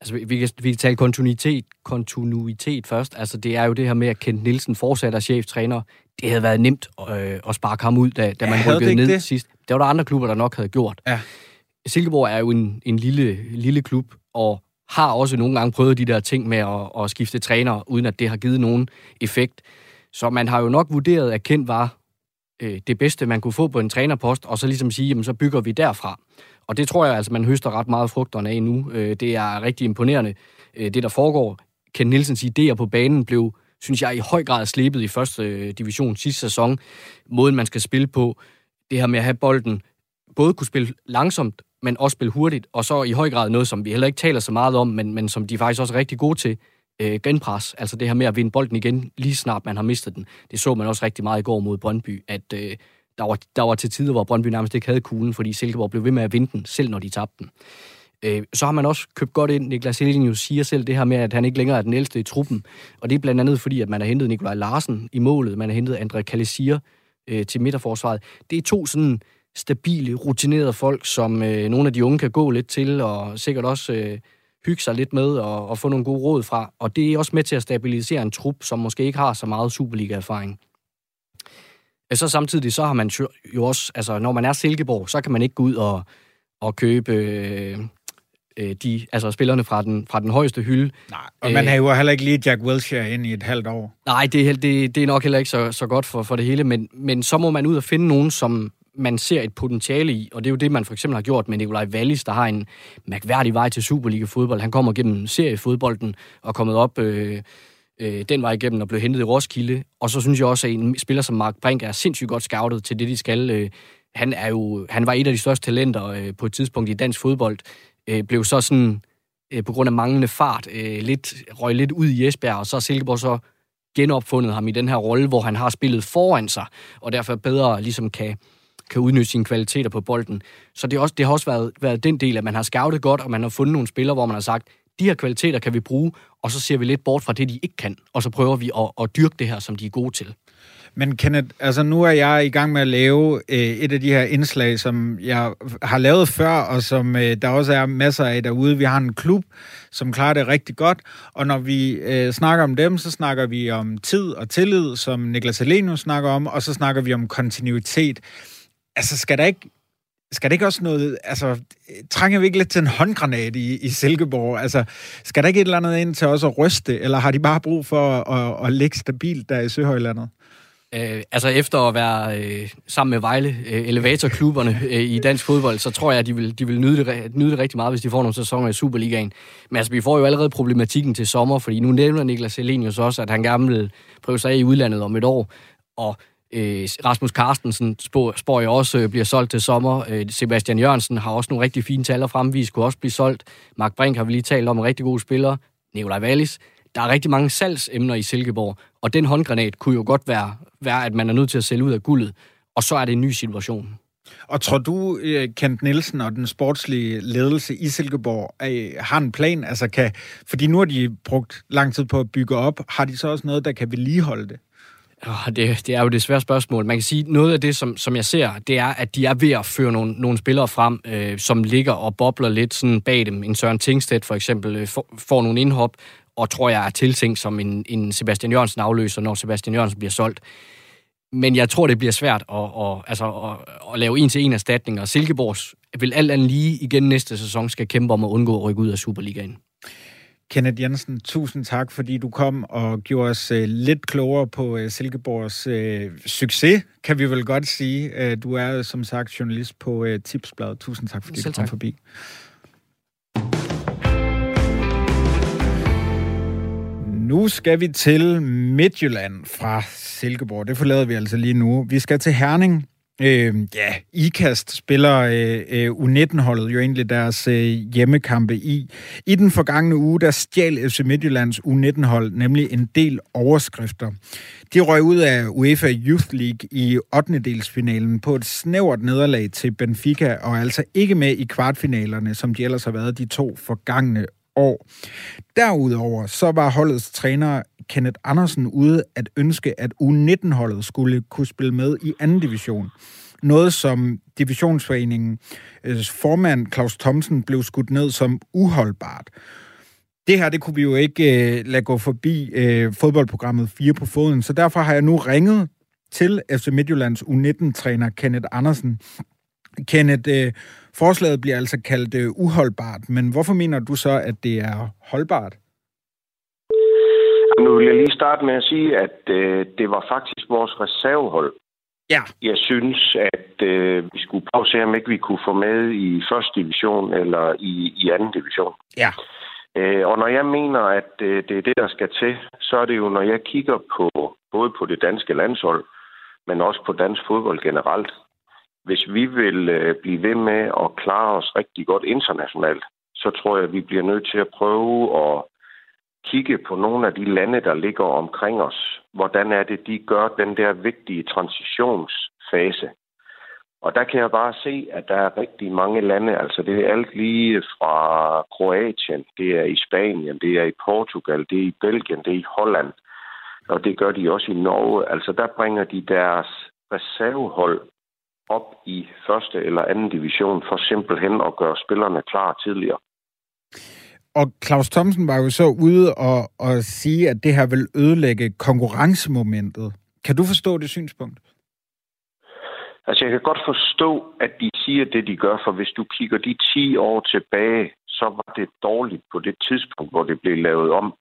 Altså, vi kan, vi kan tale kontinuitet, kontinuitet først. Altså, det er jo det her med, at Kent Nielsen fortsat cheftræner. Det havde været nemt øh, at sparke ham ud, da, da man ja, rykkede ned det? sidst. Det var der andre klubber, der nok havde gjort. Ja. Silkeborg er jo en, en lille, lille klub, og har også nogle gange prøvet de der ting med at, at skifte træner, uden at det har givet nogen effekt. Så man har jo nok vurderet, at Kent var øh, det bedste, man kunne få på en trænerpost, og så ligesom sige, jamen så bygger vi derfra. Og det tror jeg altså, man høster ret meget frugterne af nu. Øh, det er rigtig imponerende, øh, det der foregår. Ken Nielsens idéer på banen blev, synes jeg, i høj grad slebet i første øh, division sidste sæson. Måden, man skal spille på, det her med at have bolden, både kunne spille langsomt, men også spille hurtigt, og så i høj grad noget, som vi heller ikke taler så meget om, men, men som de faktisk også er rigtig gode til, øh, genpres. Altså det her med at vinde bolden igen, lige snart man har mistet den. Det så man også rigtig meget i går mod Brøndby, at øh, der var, der var til tider, hvor Brøndby nærmest ikke havde kuglen, fordi Silkeborg blev ved med at vinde den, selv når de tabte den. Øh, så har man også købt godt ind. Niklas Helenius siger selv det her med, at han ikke længere er den ældste i truppen. Og det er blandt andet fordi, at man har hentet Nikolaj Larsen i målet. Man har hentet André Kalesir øh, til midterforsvaret. Det er to sådan stabile, rutinerede folk, som øh, nogle af de unge kan gå lidt til, og sikkert også øh, hygge sig lidt med og, og få nogle gode råd fra. Og det er også med til at stabilisere en trup, som måske ikke har så meget Superliga-erfaring. Så samtidig så har man jo også, altså når man er Silkeborg, så kan man ikke gå ud og, og købe øh, øh, de, altså spillerne fra den, fra den højeste hylde. Nej, og man har jo heller ikke lige Jack Wilshere ind i et halvt år. Nej, det er, det, det er nok heller ikke så, så godt for, for det hele, men, men så må man ud og finde nogen, som man ser et potentiale i, og det er jo det, man for eksempel har gjort med Nikolaj Wallis, der har en mærkværdig vej til Superliga-fodbold. Han kommer gennem seriefodbolden og er kommet op... Øh, øh, den vej igennem og blev hentet i Roskilde. Og så synes jeg også, at en spiller som Mark Brink er sindssygt godt scoutet til det, de skal. Øh, han, er jo, han var et af de største talenter øh, på et tidspunkt i dansk fodbold. Øh, blev så sådan, øh, på grund af manglende fart, øh, lidt, røg lidt ud i Esbjerg, og så Silkeborg så genopfundet ham i den her rolle, hvor han har spillet foran sig, og derfor bedre ligesom kan, kan udnytte sine kvaliteter på bolden. Så det, er også, det har også været, været den del, at man har scoutet godt, og man har fundet nogle spillere, hvor man har sagt, de her kvaliteter kan vi bruge, og så ser vi lidt bort fra det, de ikke kan, og så prøver vi at, at dyrke det her, som de er gode til. Men Kenneth, altså nu er jeg i gang med at lave øh, et af de her indslag, som jeg har lavet før, og som øh, der også er masser af derude. Vi har en klub, som klarer det rigtig godt, og når vi øh, snakker om dem, så snakker vi om tid og tillid, som Niklas Helenius snakker om, og så snakker vi om kontinuitet. Altså, skal der ikke skal det ikke også noget, altså, trænger vi ikke lidt til en håndgranat i, i Silkeborg? Altså, skal der ikke et eller andet ind til os at ryste, eller har de bare brug for at, at, at ligge stabilt der i Søhøjlandet? Øh, altså efter at være øh, sammen med Vejle, øh, elevatorklubberne øh, i dansk fodbold, så tror jeg, at de vil, de vil nyde, det, nyde det rigtig meget, hvis de får nogle sæsoner i Superligaen. Men altså, vi får jo allerede problematikken til sommer, fordi nu nævner Niklas Elenius også, at han gerne vil prøve sig af i udlandet om et år. Og Øh, Rasmus Carstensen spår, spår jeg også øh, bliver solgt til sommer. Øh, Sebastian Jørgensen har også nogle rigtig fine tal at fremvise, kunne også blive solgt. Mark Brink har vi lige talt om, en rigtig god spiller. Nikolaj Wallis. Der er rigtig mange salgsemner i Silkeborg, og den håndgranat kunne jo godt være, være, at man er nødt til at sælge ud af guldet, og så er det en ny situation. Og tror du, øh, Kent Nielsen og den sportslige ledelse i Silkeborg øh, har en plan? Altså kan, fordi nu har de brugt lang tid på at bygge op. Har de så også noget, der kan vedligeholde det? Det, det er jo det svære spørgsmål. Man kan sige, noget af det, som, som jeg ser, det er, at de er ved at føre nogle, nogle spillere frem, øh, som ligger og bobler lidt sådan bag dem. En Søren Tingstedt for eksempel øh, får nogle indhop, og tror jeg er tiltænkt som en, en Sebastian Jørgensen afløser, når Sebastian Jørgensen bliver solgt. Men jeg tror, det bliver svært at, at, altså, at, at lave en-til-en erstatninger. Silkeborgs vil alt andet lige igen næste sæson skal kæmpe om at undgå at rykke ud af Superligaen. Kenneth Jensen, tusind tak, fordi du kom og gjorde os øh, lidt klogere på øh, Silkeborgs øh, succes, kan vi vel godt sige. Øh, du er som sagt journalist på øh, Tipsbladet. Tusind tak, fordi Selv du kom tak. forbi. Nu skal vi til Midtjylland fra Silkeborg. Det forlader vi altså lige nu. Vi skal til Herning, Øh, ja, IKAST spiller øh, øh U19-holdet jo egentlig deres øh, hjemmekampe i. I den forgangne uge, der stjal FC Midtjyllands U19-hold nemlig en del overskrifter. De røg ud af UEFA Youth League i 8. delsfinalen på et snævert nederlag til Benfica, og altså ikke med i kvartfinalerne, som de ellers har været de to forgangne år. Derudover så var holdets træner Kenneth Andersen ude at ønske, at U19-holdet skulle kunne spille med i anden division. Noget, som divisionsforeningens øh, formand Claus Thomsen blev skudt ned som uholdbart. Det her, det kunne vi jo ikke øh, lade gå forbi øh, fodboldprogrammet 4 på foden, så derfor har jeg nu ringet til FC Midtjyllands U19-træner Kenneth Andersen. Kenneth, øh, forslaget bliver altså kaldt øh, uholdbart, men hvorfor mener du så, at det er holdbart? Nu vil jeg lige starte med at sige, at øh, det var faktisk vores reservehold. Ja. Jeg synes, at øh, vi skulle prøve at se, om ikke vi kunne få med i første division eller i, i anden division. Ja. Øh, og når jeg mener, at øh, det er det, der skal til, så er det jo, når jeg kigger på både på det danske landshold, men også på dansk fodbold generelt. Hvis vi vil øh, blive ved med at klare os rigtig godt internationalt, så tror jeg, at vi bliver nødt til at prøve at kigge på nogle af de lande, der ligger omkring os. Hvordan er det, de gør den der vigtige transitionsfase? Og der kan jeg bare se, at der er rigtig mange lande, altså det er alt lige fra Kroatien, det er i Spanien, det er i Portugal, det er i Belgien, det er i Holland, og det gør de også i Norge. Altså der bringer de deres reservehold op i første eller anden division for simpelthen at gøre spillerne klar tidligere. Og Claus Thomsen var jo så ude og, og sige, at det her vil ødelægge konkurrencemomentet. Kan du forstå det synspunkt? Altså, jeg kan godt forstå, at de siger det, de gør, for hvis du kigger de 10 år tilbage, så var det dårligt på det tidspunkt, hvor det blev lavet om.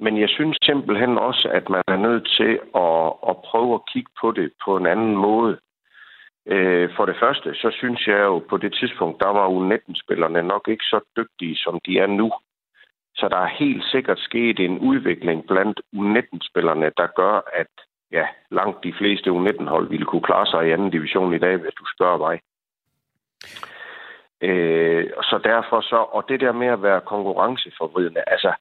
Men jeg synes simpelthen også, at man er nødt til at, at prøve at kigge på det på en anden måde. Øh, for det første, så synes jeg jo på det tidspunkt, der var U19-spillerne nok ikke så dygtige, som de er nu. Så der er helt sikkert sket en udvikling blandt U19-spillerne, der gør, at ja, langt de fleste U19-hold ville kunne klare sig i anden division i dag, hvis du spørger mig. Øh, så derfor så, og det der med at være konkurrenceforvridende, altså,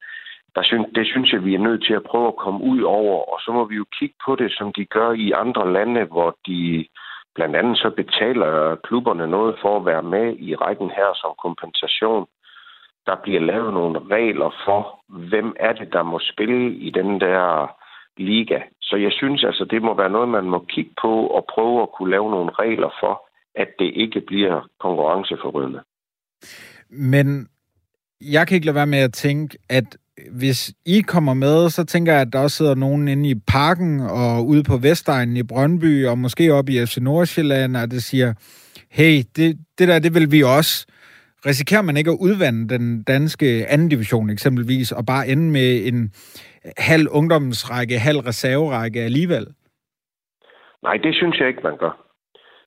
der synes, det synes jeg, vi er nødt til at prøve at komme ud over, og så må vi jo kigge på det, som de gør i andre lande, hvor de blandt andet så betaler klubberne noget for at være med i rækken her som kompensation. Der bliver lavet nogle regler for, hvem er det, der må spille i den der liga. Så jeg synes altså, det må være noget, man må kigge på og prøve at kunne lave nogle regler for, at det ikke bliver konkurrenceforrydende. Men jeg kan ikke lade være med at tænke, at hvis I kommer med, så tænker jeg, at der også sidder nogen inde i parken og ude på Vestegnen i Brøndby, og måske op i FC Nordsjælland, og det siger, hey, det, det der, det vil vi også. Risikerer man ikke at udvande den danske anden division eksempelvis, og bare ende med en halv ungdomsrække, halv reserverække alligevel? Nej, det synes jeg ikke, man gør.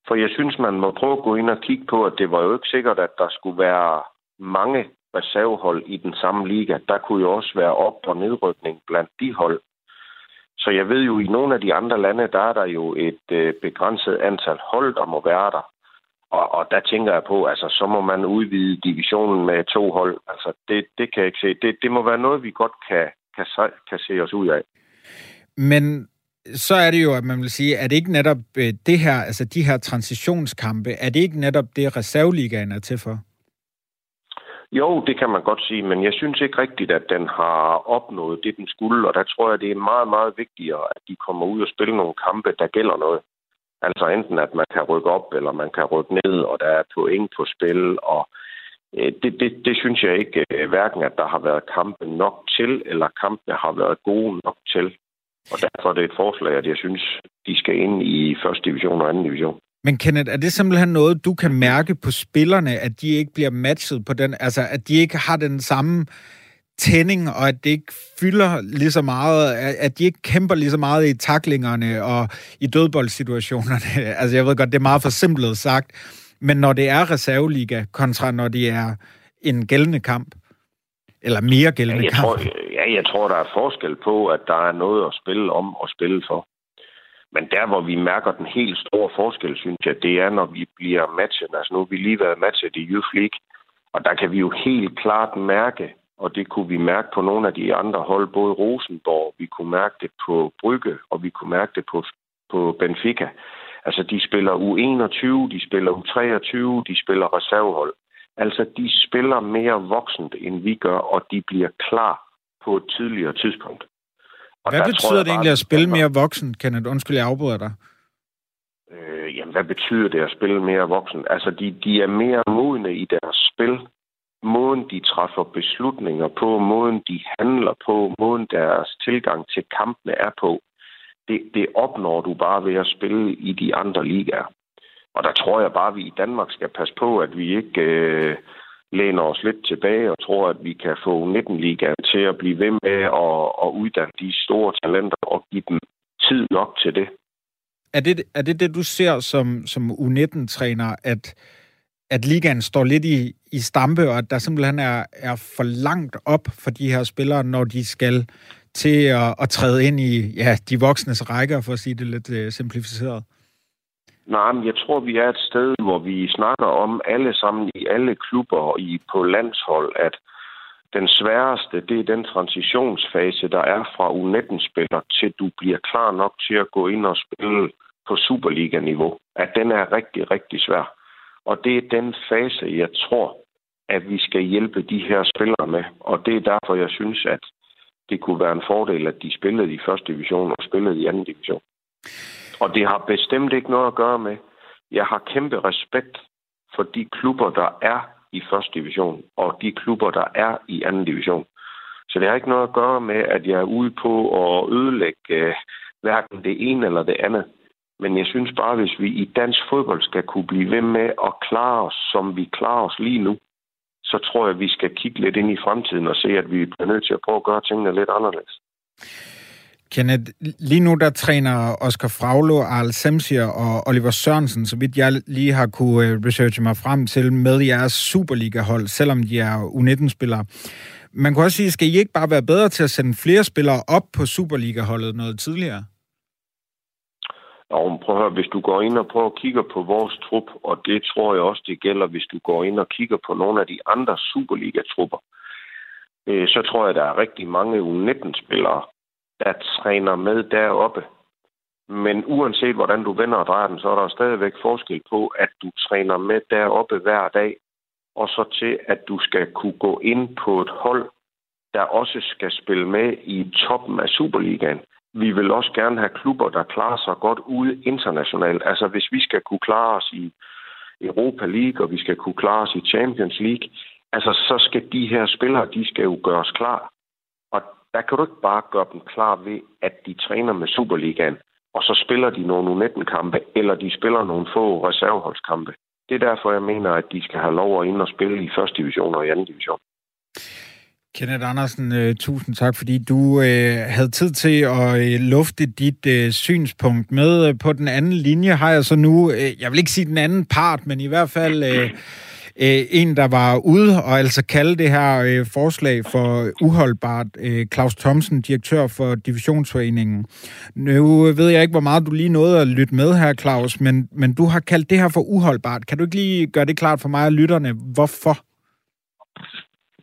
For jeg synes, man må prøve at gå ind og kigge på, at det var jo ikke sikkert, at der skulle være mange reservehold i den samme liga. Der kunne jo også være op- og nedrykning blandt de hold. Så jeg ved jo, i nogle af de andre lande, der er der jo et øh, begrænset antal hold, der må være der. Og, og der tænker jeg på, altså så må man udvide divisionen med to hold. Altså det, det kan jeg ikke se. Det, det må være noget, vi godt kan, kan, kan se os ud af. Men så er det jo, at man vil sige, at det ikke netop øh, det her, altså de her transitionskampe, er det ikke netop det, reserveligaen er til for? Jo, det kan man godt sige, men jeg synes ikke rigtigt, at den har opnået det, den skulle, og der tror jeg, det er meget, meget vigtigere, at de kommer ud og spiller nogle kampe, der gælder noget. Altså enten, at man kan rykke op, eller man kan rykke ned, og der er point på spil, og øh, det, det, det synes jeg ikke, øh, hverken at der har været kampe nok til, eller kampe har været gode nok til. Og derfor er det et forslag, at jeg synes, de skal ind i første division og anden division. Men Kenneth, er det simpelthen noget, du kan mærke på spillerne, at de ikke bliver matchet på den, altså at de ikke har den samme tænding, og at det ikke fylder lige så meget, at de ikke kæmper lige så meget i taklingerne og i dødboldsituationerne. <laughs> Altså jeg ved godt, det er meget for simpelt sagt, men når det er reserveliga kontra når det er en gældende kamp, eller mere gældende ja, jeg kamp. Tror, ja, jeg tror, der er forskel på, at der er noget at spille om og spille for. Men der, hvor vi mærker den helt store forskel, synes jeg, det er, når vi bliver matchet. Altså nu har vi lige været matchet i Youth League, og der kan vi jo helt klart mærke, og det kunne vi mærke på nogle af de andre hold, både Rosenborg, vi kunne mærke det på Brygge, og vi kunne mærke det på, på Benfica. Altså, de spiller U21, de spiller U23, de spiller reservehold. Altså, de spiller mere voksent, end vi gør, og de bliver klar på et tidligere tidspunkt. Og hvad betyder det egentlig at spille mere voksen, Kenneth? Undskyld, jeg afbryder dig. Øh, jamen, hvad betyder det at spille mere voksen? Altså, de, de er mere modne i deres spil. Måden, de træffer beslutninger på, måden, de handler på, måden, deres tilgang til kampene er på, det, det opnår du bare ved at spille i de andre ligaer. Og der tror jeg bare, at vi i Danmark skal passe på, at vi ikke... Øh, læner os lidt tilbage og tror, at vi kan få 19-ligaen til at blive ved med at, at uddanne de store talenter og give dem tid nok til det. Er det er det, det du ser som, som U19-træner, at, at ligaen står lidt i, i stampe, og at der simpelthen er, er for langt op for de her spillere, når de skal til at, at træde ind i ja, de voksnes rækker, for at sige det lidt øh, simplificeret? Nej, men jeg tror, vi er et sted, hvor vi snakker om alle sammen i alle klubber og i, på landshold, at den sværeste, det er den transitionsfase, der er fra U19-spiller til du bliver klar nok til at gå ind og spille på Superliga-niveau. At den er rigtig, rigtig svær. Og det er den fase, jeg tror, at vi skal hjælpe de her spillere med. Og det er derfor, jeg synes, at det kunne være en fordel, at de spillede i første division og spillede i anden division. Og det har bestemt ikke noget at gøre med. Jeg har kæmpe respekt for de klubber, der er i første division, og de klubber, der er i anden division. Så det har ikke noget at gøre med, at jeg er ude på at ødelægge uh, hverken det ene eller det andet. Men jeg synes bare, hvis vi i dansk fodbold skal kunne blive ved med at klare os, som vi klarer os lige nu, så tror jeg, at vi skal kigge lidt ind i fremtiden og se, at vi bliver nødt til at prøve at gøre tingene lidt anderledes. Kenneth, lige nu der træner Oscar Fraglo, Arl Semsier og Oliver Sørensen, så vidt jeg lige har kunne øh, researche mig frem til, med jeres Superliga-hold, selvom de er U19-spillere. Man kan også sige, skal I ikke bare være bedre til at sende flere spillere op på Superliga-holdet noget tidligere? Jo, prøv at høre, hvis du går ind og prøver at kigge på vores trup, og det tror jeg også, det gælder, hvis du går ind og kigger på nogle af de andre Superliga-trupper, øh, så tror jeg, der er rigtig mange U19-spillere, der træner med deroppe. Men uanset hvordan du vender og drejer den, så er der stadigvæk forskel på, at du træner med deroppe hver dag, og så til, at du skal kunne gå ind på et hold, der også skal spille med i toppen af Superligaen. Vi vil også gerne have klubber, der klarer sig godt ude internationalt. Altså hvis vi skal kunne klare os i Europa League, og vi skal kunne klare os i Champions League, altså så skal de her spillere, de skal jo gøres klar der kan du ikke bare gøre dem klar ved, at de træner med Superligaen, og så spiller de nogle U19-kampe, eller de spiller nogle få reserveholdskampe. Det er derfor, jeg mener, at de skal have lov at ind og spille i første division og i anden division. Kenneth Andersen, uh, tusind tak, fordi du øh, havde tid til at uh, lufte dit øh, synspunkt med. Øh, på den anden linje har jeg så nu, øh, jeg vil ikke sige den anden part, men i hvert fald øh, øh, en, der var ude og altså kalde det her øh, forslag for uholdbart. Øh, Claus Thomsen, direktør for Divisionsforeningen. Nu ved jeg ikke, hvor meget du lige nåede at lytte med her, Claus, men, men du har kaldt det her for uholdbart. Kan du ikke lige gøre det klart for mig og lytterne, hvorfor?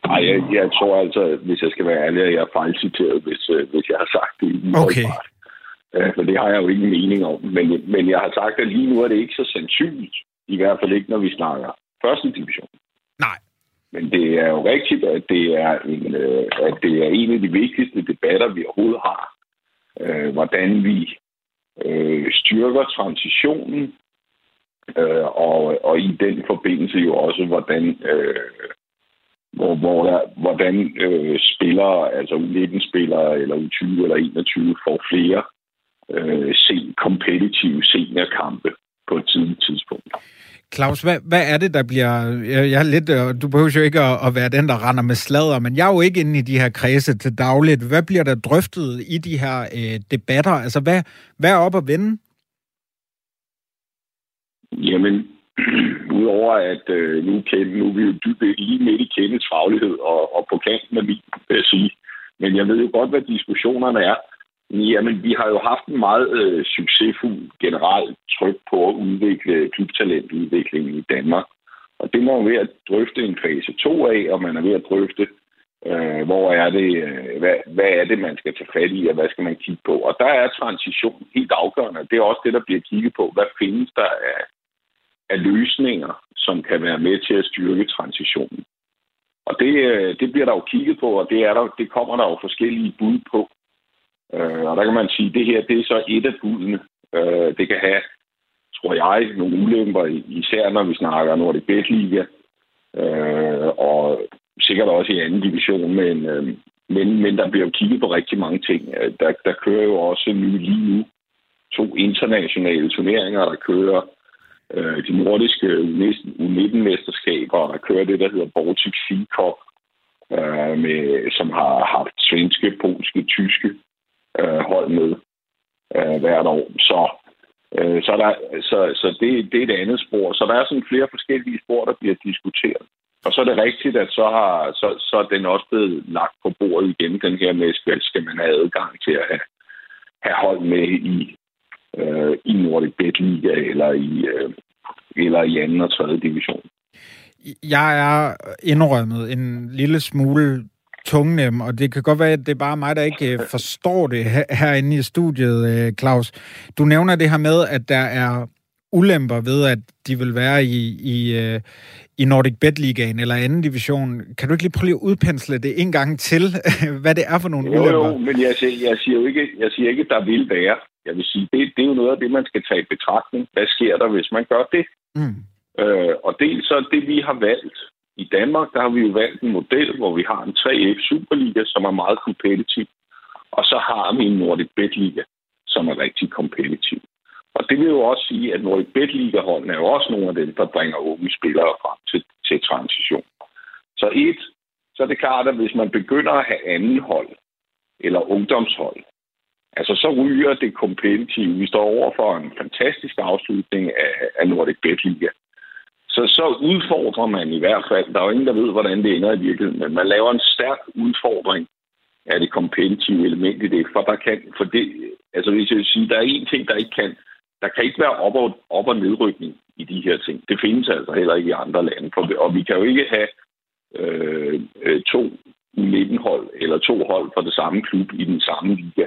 Nej, jeg, jeg tror altså, hvis jeg skal være ærlig, at jeg er fejlciteret, hvis, øh, hvis jeg har sagt det Okay. Øh, for det har jeg jo ikke mening om. Men, men jeg har sagt, at lige nu er det ikke så sandsynligt. I hvert fald ikke, når vi snakker første division. Nej. Men det er jo rigtigt, at det er en, øh, at det er en af de vigtigste debatter, vi overhovedet har. Øh, hvordan vi øh, styrker transitionen, øh, og, og i den forbindelse jo også, hvordan, øh, hvor, hvor der, hvordan øh, spillere, altså U19-spillere eller U20 eller 21, får flere øh, se kompetitive seniorkampe på et tidligt tidspunkt. Claus, hvad, hvad er det, der bliver... Jeg, jeg er lidt, øh, du behøver jo ikke at, at være den, der render med sladder, men jeg er jo ikke inde i de her kredse til dagligt. Hvad bliver der drøftet i de her øh, debatter? Altså, hvad, hvad er op at vende? Jamen, <clears throat> udover at øh, nu, kende, nu er vi jo dybt lige midt i kendets faglighed og, og på kanten af min, vil jeg sige. Men jeg ved jo godt, hvad diskussionerne er. Jamen, vi har jo haft en meget øh, succesfuld generelt tryk på at udvikle klubtalentudviklingen i Danmark. Og det må jo være at drøfte en fase 2 af, og man er ved at drøfte, øh, hvor er det, øh, hvad, hvad er det, man skal tage fat i, og hvad skal man kigge på. Og der er transition helt afgørende. Det er også det, der bliver kigget på. Hvad findes der af, af løsninger, som kan være med til at styrke transitionen? Og det, øh, det bliver der jo kigget på, og det, er der, det kommer der jo forskellige bud på. Øh, og der kan man sige, at det her det er så et af budene. Øh, det kan have, tror jeg, nogle ulemper, især når vi snakker Nordic Bet Liga, øh, og sikkert også i anden division, men, øh, men, men der bliver jo kigget på rigtig mange ting. Øh, der, der kører jo også nu, lige nu to internationale turneringer, der kører øh, de nordiske U19-mesterskaber, og der kører det, der hedder Baltic Sea Cup, øh, med, som har haft svenske, polske, tyske øh, hold med øh, hvert år. Så, øh, så, der, så, så det, det er et andet spor. Så der er sådan flere forskellige spor, der bliver diskuteret. Og så er det rigtigt, at så, har, så, så er den også blevet lagt på bordet igen, den her med, skal, skal man have adgang til at have, have hold med i, øh, i Nordic Bet Liga eller i, øh, eller i anden og tredje division. Jeg er indrømmet en lille smule tungnem, og det kan godt være, at det er bare mig, der ikke øh, <laughs> forstår det herinde i studiet, øh, Claus. Du nævner det her med, at der er ulemper ved, at de vil være i, i, øh, i Nordic Bet Ligaen eller anden division. Kan du ikke lige prøve at udpensle det en gang til, <laughs> hvad det er for nogle jo, ulemper? Jo, men jeg siger, jeg siger jo ikke, jeg siger ikke, at der vil være. Jeg vil sige, det, det er jo noget af det, man skal tage i betragtning. Hvad sker der, hvis man gør det? Mm. Øh, og dels så det, vi har valgt, i Danmark, der har vi jo valgt en model, hvor vi har en 3F Superliga, som er meget kompetitiv, og så har vi en Nordic Bet Liga, som er rigtig kompetitiv. Og det vil jo også sige, at Nordic Bet Liga-holdene er jo også nogle af dem, der bringer unge spillere frem til, til transition. Så et, så er det klart, at hvis man begynder at have anden hold, eller ungdomshold, altså så ryger det kompetitive. Vi står over for en fantastisk afslutning af, af Nordic Bet Liga. Så, så udfordrer man i hvert fald, der er jo ingen, der ved, hvordan det ender i virkeligheden, men man laver en stærk udfordring af det kompetitive element i det, for der kan, for det, altså hvis jeg vil sige, der er en ting, der ikke kan, der kan ikke være op- og, op- og nedrykning i de her ting. Det findes altså heller ikke i andre lande, for, og vi kan jo ikke have øh, øh to 19-hold eller to hold fra det samme klub i den samme liga.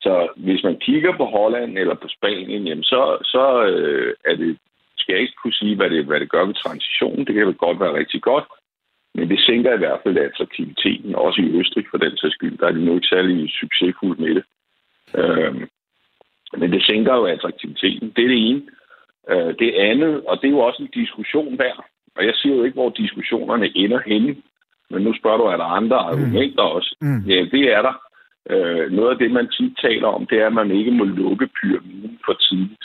Så hvis man kigger på Holland eller på Spanien, jamen så, så øh, er det skal jeg ikke kunne sige, hvad det, hvad det gør ved transitionen. Det kan vel godt være rigtig godt. Men det sænker i hvert fald attraktiviteten, også i Østrig for den sags skyld. Der er de nu ikke særlig succesfulde med det. Øhm, men det sænker jo attraktiviteten. Det er det ene. Øh, det andet, og det er jo også en diskussion der, og jeg siger jo ikke, hvor diskussionerne ender henne, men nu spørger du, er der andre mm. argumenter også? Mm. Ja, det er der. Øh, noget af det, man tit taler om, det er, at man ikke må lukke pyramiden for tidligt.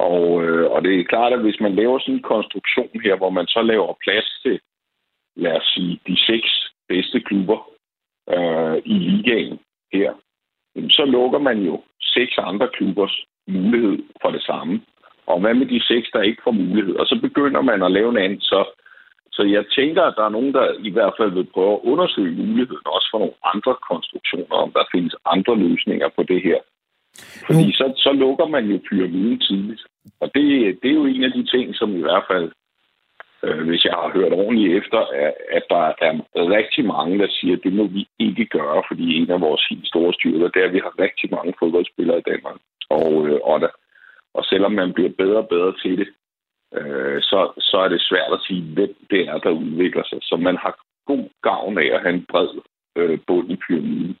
Og, øh, og det er klart, at hvis man laver sådan en konstruktion her, hvor man så laver plads til, lad os sige, de seks bedste klubber øh, i ligaen her, så lukker man jo seks andre klubbers mulighed for det samme. Og hvad med de seks, der ikke får mulighed? Og så begynder man at lave en anden. Så, så jeg tænker, at der er nogen, der i hvert fald vil prøve at undersøge muligheden også for nogle andre konstruktioner, om der findes andre løsninger på det her. Fordi så, så lukker man jo pyramiden tidligt. Og det, det er jo en af de ting, som i hvert fald, øh, hvis jeg har hørt ordentligt efter, er, at der er rigtig mange, der siger, at det må vi ikke gøre, fordi en af vores helt store styrker, det er, at vi har rigtig mange fodboldspillere i Danmark. Og, øh, og, der, og selvom man bliver bedre og bedre til det, øh, så, så er det svært at sige, hvem det er, der udvikler sig. Så man har god gavn af at have en bred øh, bund i pyramiden.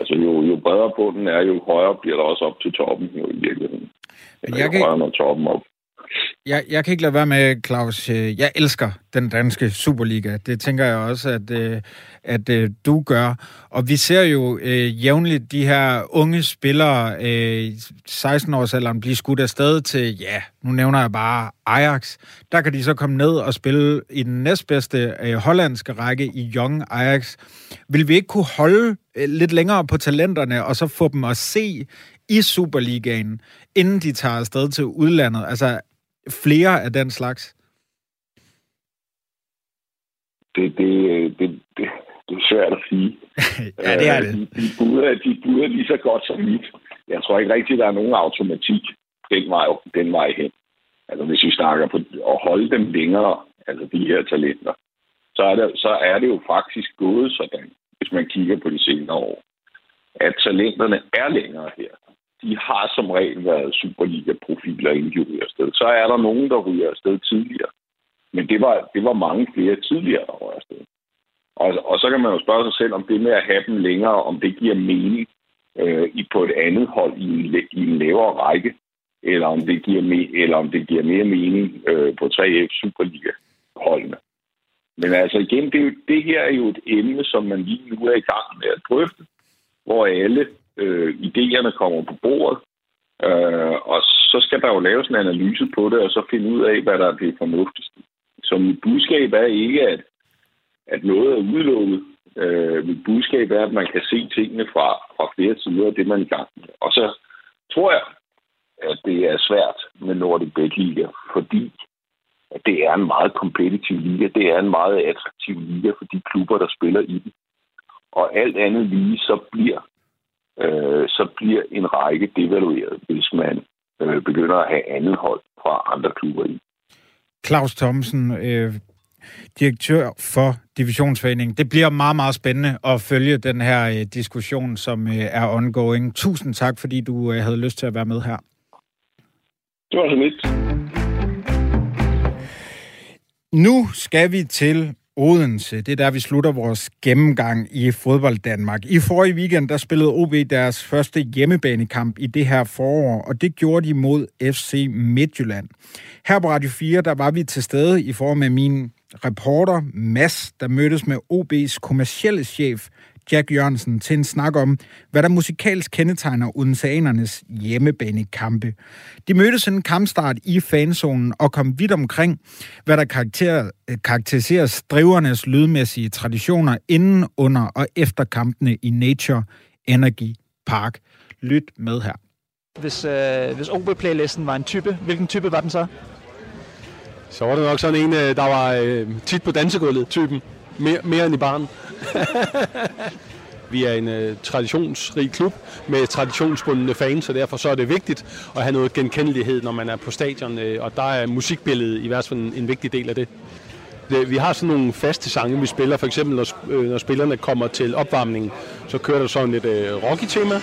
Altså jo, jo bredere bunden er, jo højere bliver der også op til toppen jo, i virkeligheden. Eller jeg kan... højere når toppen op. Jeg, jeg kan ikke lade være med, Claus. Øh, jeg elsker den danske Superliga. Det tænker jeg også, at, øh, at øh, du gør. Og vi ser jo øh, jævnligt de her unge spillere, øh, 16-årsalderen, blive skudt afsted til, ja, nu nævner jeg bare Ajax. Der kan de så komme ned og spille i den næstbedste øh, hollandske række i Young Ajax. Vil vi ikke kunne holde øh, lidt længere på talenterne, og så få dem at se i Superligaen, inden de tager afsted til udlandet? Altså, flere af den slags? Det, det, det, det, det er svært at sige. <laughs> ja, det er det. De, de, buder, de buder lige så godt som mit. Jeg tror ikke rigtigt, der er nogen automatik den vej, den vej hen. Altså hvis vi snakker på at holde dem længere, altså de her talenter, så er det, så er det jo faktisk gået sådan, hvis man kigger på de senere år, at talenterne er længere her. De har som regel været Superliga-profiler, inden de ryger afsted. Så er der nogen, der ryger afsted tidligere. Men det var, det var mange flere tidligere, der ryger afsted. Og, og så kan man jo spørge sig selv, om det med at have dem længere, om det giver mening øh, i på et andet hold i en, i en lavere række, eller om det giver, me, eller om det giver mere mening øh, på 3F Superliga-holdene. Men altså igen, det, det her er jo et emne, som man lige nu er i gang med at drøfte, hvor alle øh, idéerne kommer på bordet, øh, og så skal der jo laves en analyse på det, og så finde ud af, hvad der er det fornuftigste. Så mit budskab er ikke, at, at noget er udelukket. Øh, mit budskab er, at man kan se tingene fra, fra flere sider af det, man er i gang med. Og så tror jeg, at det er svært med Nordic Bet Liga, fordi at det er en meget kompetitiv liga. Det er en meget attraktiv liga for de klubber, der spiller i den. Og alt andet lige, så bliver, øh, så bliver en række devalueret, hvis man øh, begynder at have andet hold fra andre klubber i. Claus Thomsen, øh, direktør for Divisionsforeningen. Det bliver meget, meget spændende at følge den her øh, diskussion, som øh, er ongoing. Tusind tak, fordi du øh, havde lyst til at være med her. Det var så lidt. Nu skal vi til Odense. Det er der, vi slutter vores gennemgang i fodbold Danmark. I forrige weekend, der spillede OB deres første hjemmebanekamp i det her forår, og det gjorde de mod FC Midtjylland. Her på Radio 4, der var vi til stede i form af min reporter Mass, der mødtes med OB's kommercielle chef Jack Jørgensen til en snak om, hvad der musikalsk kendetegner Odenseanernes hjemmebanekampe. De mødtes en kampstart i fanzonen og kom vidt omkring, hvad der karakter, karakteriserer strivernes lydmæssige traditioner inden, under og efter kampene i Nature Energy Park. Lyt med her. Hvis, øh, hvis OB-playlisten var en type, hvilken type var den så? Så var det nok sådan en, øh, der var øh, tit på dansegulvet, typen. Mere, mere end i baren. <laughs> Vi er en uh, traditionsrig klub med traditionsbundne fans, og derfor så er det vigtigt at have noget genkendelighed, når man er på stadion, uh, og der er musikbilledet i hvert fald en, en vigtig del af det. det. Vi har sådan nogle faste sange, vi spiller. For eksempel, når, uh, når spillerne kommer til opvarmningen, så kører der sådan et uh, rocky-tema.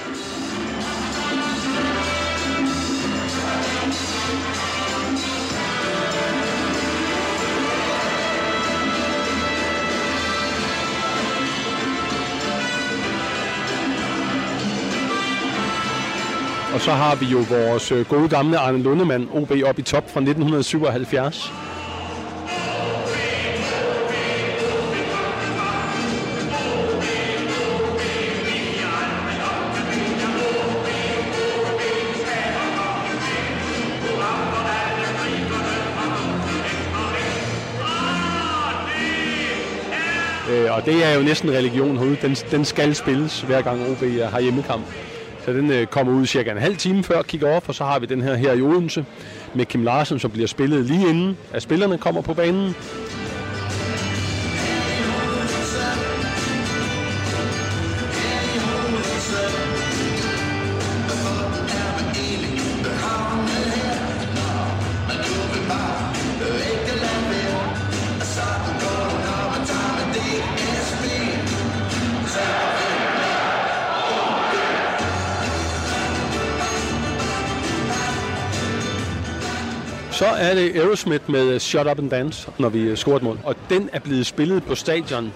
Så har vi jo vores øh, gode gamle Arne Lundemand, OB op i top fra 1977. Øh, og det er jo næsten religion herude. Den, den skal spilles hver gang OB har hjemmekamp. Så den øh, kommer ud cirka en halv time før kick-off, og så har vi den her her i Odense med Kim Larsen, som bliver spillet lige inden, at spillerne kommer på banen. Er det Aerosmith med øh, Shut Up and Dance, når vi øh, scorer et mål. Og den er blevet spillet på stadion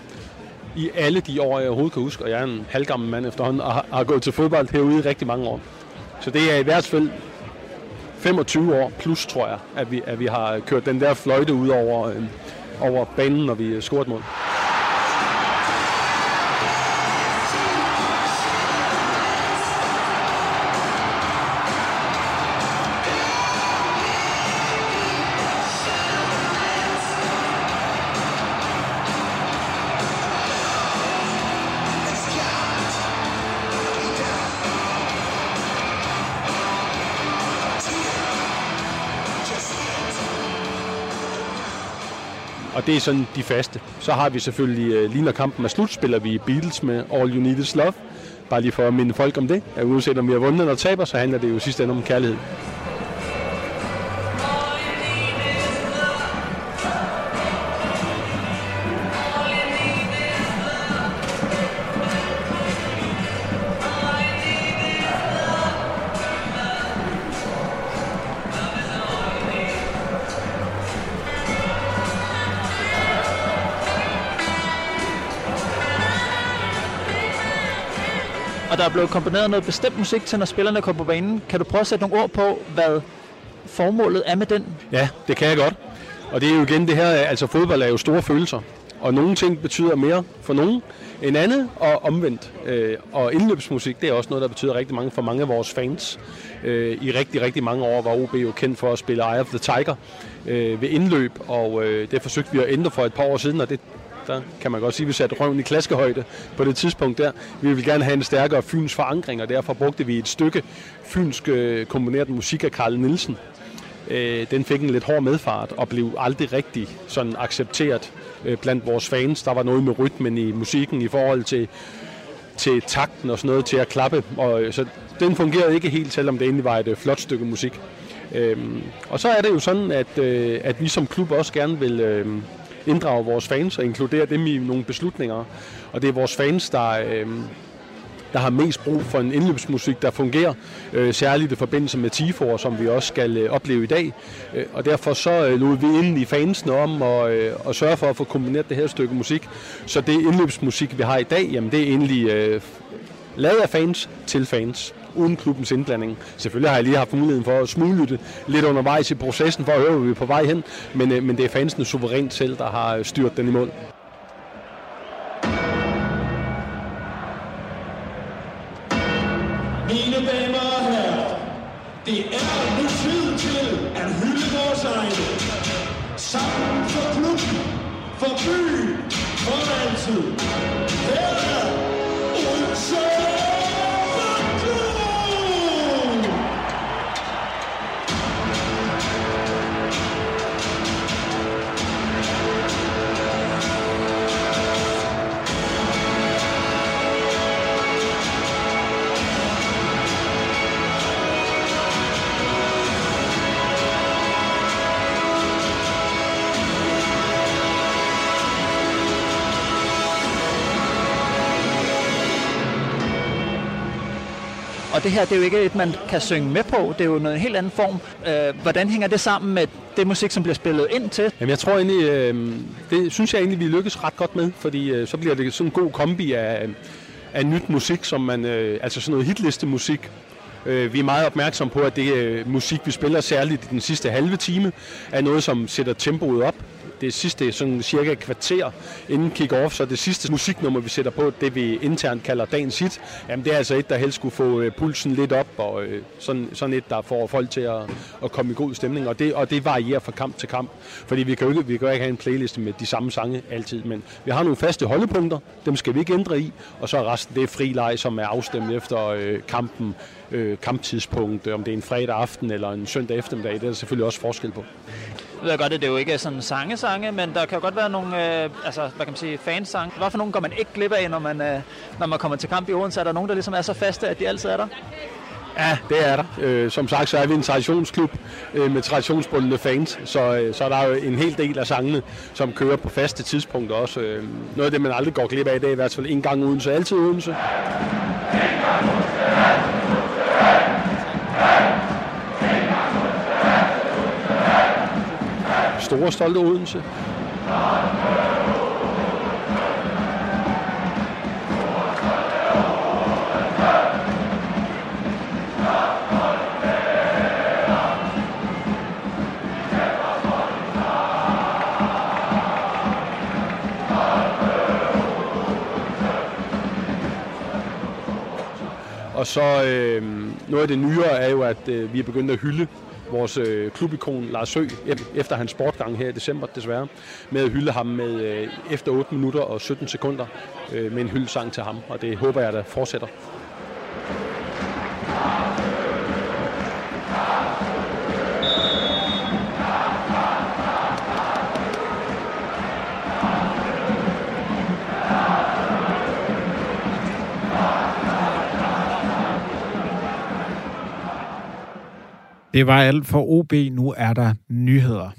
i alle de år, jeg overhovedet kan huske. Og jeg er en halvgammel mand efterhånden og har, har gået til fodbold herude i rigtig mange år. Så det er i hvert fald 25 år plus, tror jeg, at vi, at vi har kørt den der fløjte ud over, øh, over banen, når vi øh, scorer et mål. Og det er sådan de faste. Så har vi selvfølgelig, øh, lige når kampen er slut, spiller vi Beatles med All You Need Is Love. Bare lige for at minde folk om det. At uanset om vi har vundet eller taber, så handler det jo sidst ende om kærlighed. Der er blevet komponeret noget bestemt musik til, når spillerne kommer på banen. Kan du prøve at sætte nogle ord på, hvad formålet er med den? Ja, det kan jeg godt. Og det er jo igen det her, altså fodbold er jo store følelser. Og nogle ting betyder mere for nogen end andet, og omvendt. Øh, og indløbsmusik, det er også noget, der betyder rigtig mange for mange af vores fans. Øh, I rigtig, rigtig mange år var OB jo kendt for at spille Eye of the Tiger øh, ved indløb, og øh, det forsøgte vi at ændre for et par år siden, og det der kan man godt sige, at vi satte røven i klaskehøjde på det tidspunkt der. Vi ville gerne have en stærkere fyns forankring, og derfor brugte vi et stykke fynsk øh, komponeret musik af Karl Nielsen. Øh, den fik en lidt hård medfart og blev aldrig rigtig sådan accepteret øh, blandt vores fans. Der var noget med rytmen i musikken i forhold til, til takten og sådan noget til at klappe. Og, så den fungerede ikke helt, selvom det egentlig var et flot stykke musik. Øhm, og så er det jo sådan, at, øh, at vi som klub også gerne vil øh, inddrage vores fans og inkludere dem i nogle beslutninger. Og det er vores fans, der, øh, der har mest brug for en indløbsmusik, der fungerer, øh, særligt i forbindelse med TIFOR, som vi også skal øh, opleve i dag. Øh, og derfor så øh, lod vi ind i fansene om og, øh, og sørge for at få kombineret det her stykke musik. Så det indløbsmusik, vi har i dag, jamen det er egentlig øh, lavet af fans til fans uden klubbens indblanding. Selvfølgelig har jeg lige haft muligheden for at smuglytte lidt undervejs i processen for at høre, hvor vi er på vej hen, men, øh, men det er fansene suverænt selv, der har øh, styrt den i mål. Her, det er jo ikke et, man kan synge med på. Det er jo noget helt anden form. Øh, hvordan hænger det sammen med det musik, som bliver spillet ind til? Jamen jeg tror egentlig, øh, det synes jeg egentlig, vi lykkes ret godt med, fordi øh, så bliver det sådan en god kombi af, af nyt musik, som man, øh, altså sådan noget hitliste musik, Øh, vi er meget opmærksom på, at det øh, musik, vi spiller særligt i den sidste halve time, er noget, som sætter tempoet op. Det sidste sådan cirka kvarter inden kick-off, så det sidste musiknummer, vi sætter på, det vi internt kalder dagens hit, jamen det er altså et, der helst skulle få øh, pulsen lidt op, og øh, sådan, sådan et, der får folk til at, at komme i god stemning, og det, og det varierer fra kamp til kamp, fordi vi kan jo ikke, vi kan jo ikke have en playliste med de samme sange altid, men vi har nogle faste holdepunkter, dem skal vi ikke ændre i, og så er resten det er fri leg, som er afstemt efter øh, kampen, øh, kamptidspunkt, om det er en fredag aften eller en søndag eftermiddag, det er der selvfølgelig også forskel på. Jeg godt, at det jo ikke sådan sange-sange, men der kan jo godt være nogle, øh, altså, hvad kan man sige, fansange. Hvad for nogle går man ikke glip af, når man, øh, når man kommer til kamp i Odense? Er der nogen, der ligesom er så faste, at de altid er der? Ja, det er der. Øh, som sagt, så er vi en traditionsklub øh, med traditionsbundne fans, så, øh, så er der jo en hel del af sangene, som kører på faste tidspunkter også. Øh, noget af det, man aldrig går glip af, det er i hvert fald en gang uden, så altid uden så. Store stolte Odense. Og så øh, noget af det nyere er jo, at øh, vi er begyndt at hylde vores øh, klubikon Lars Sø, efter hans sportgang her i december desværre, med at hylde ham med øh, efter 8 minutter og 17 sekunder øh, med en hyldesang til ham, og det håber jeg, der fortsætter. Det var alt for OB. Nu er der nyheder.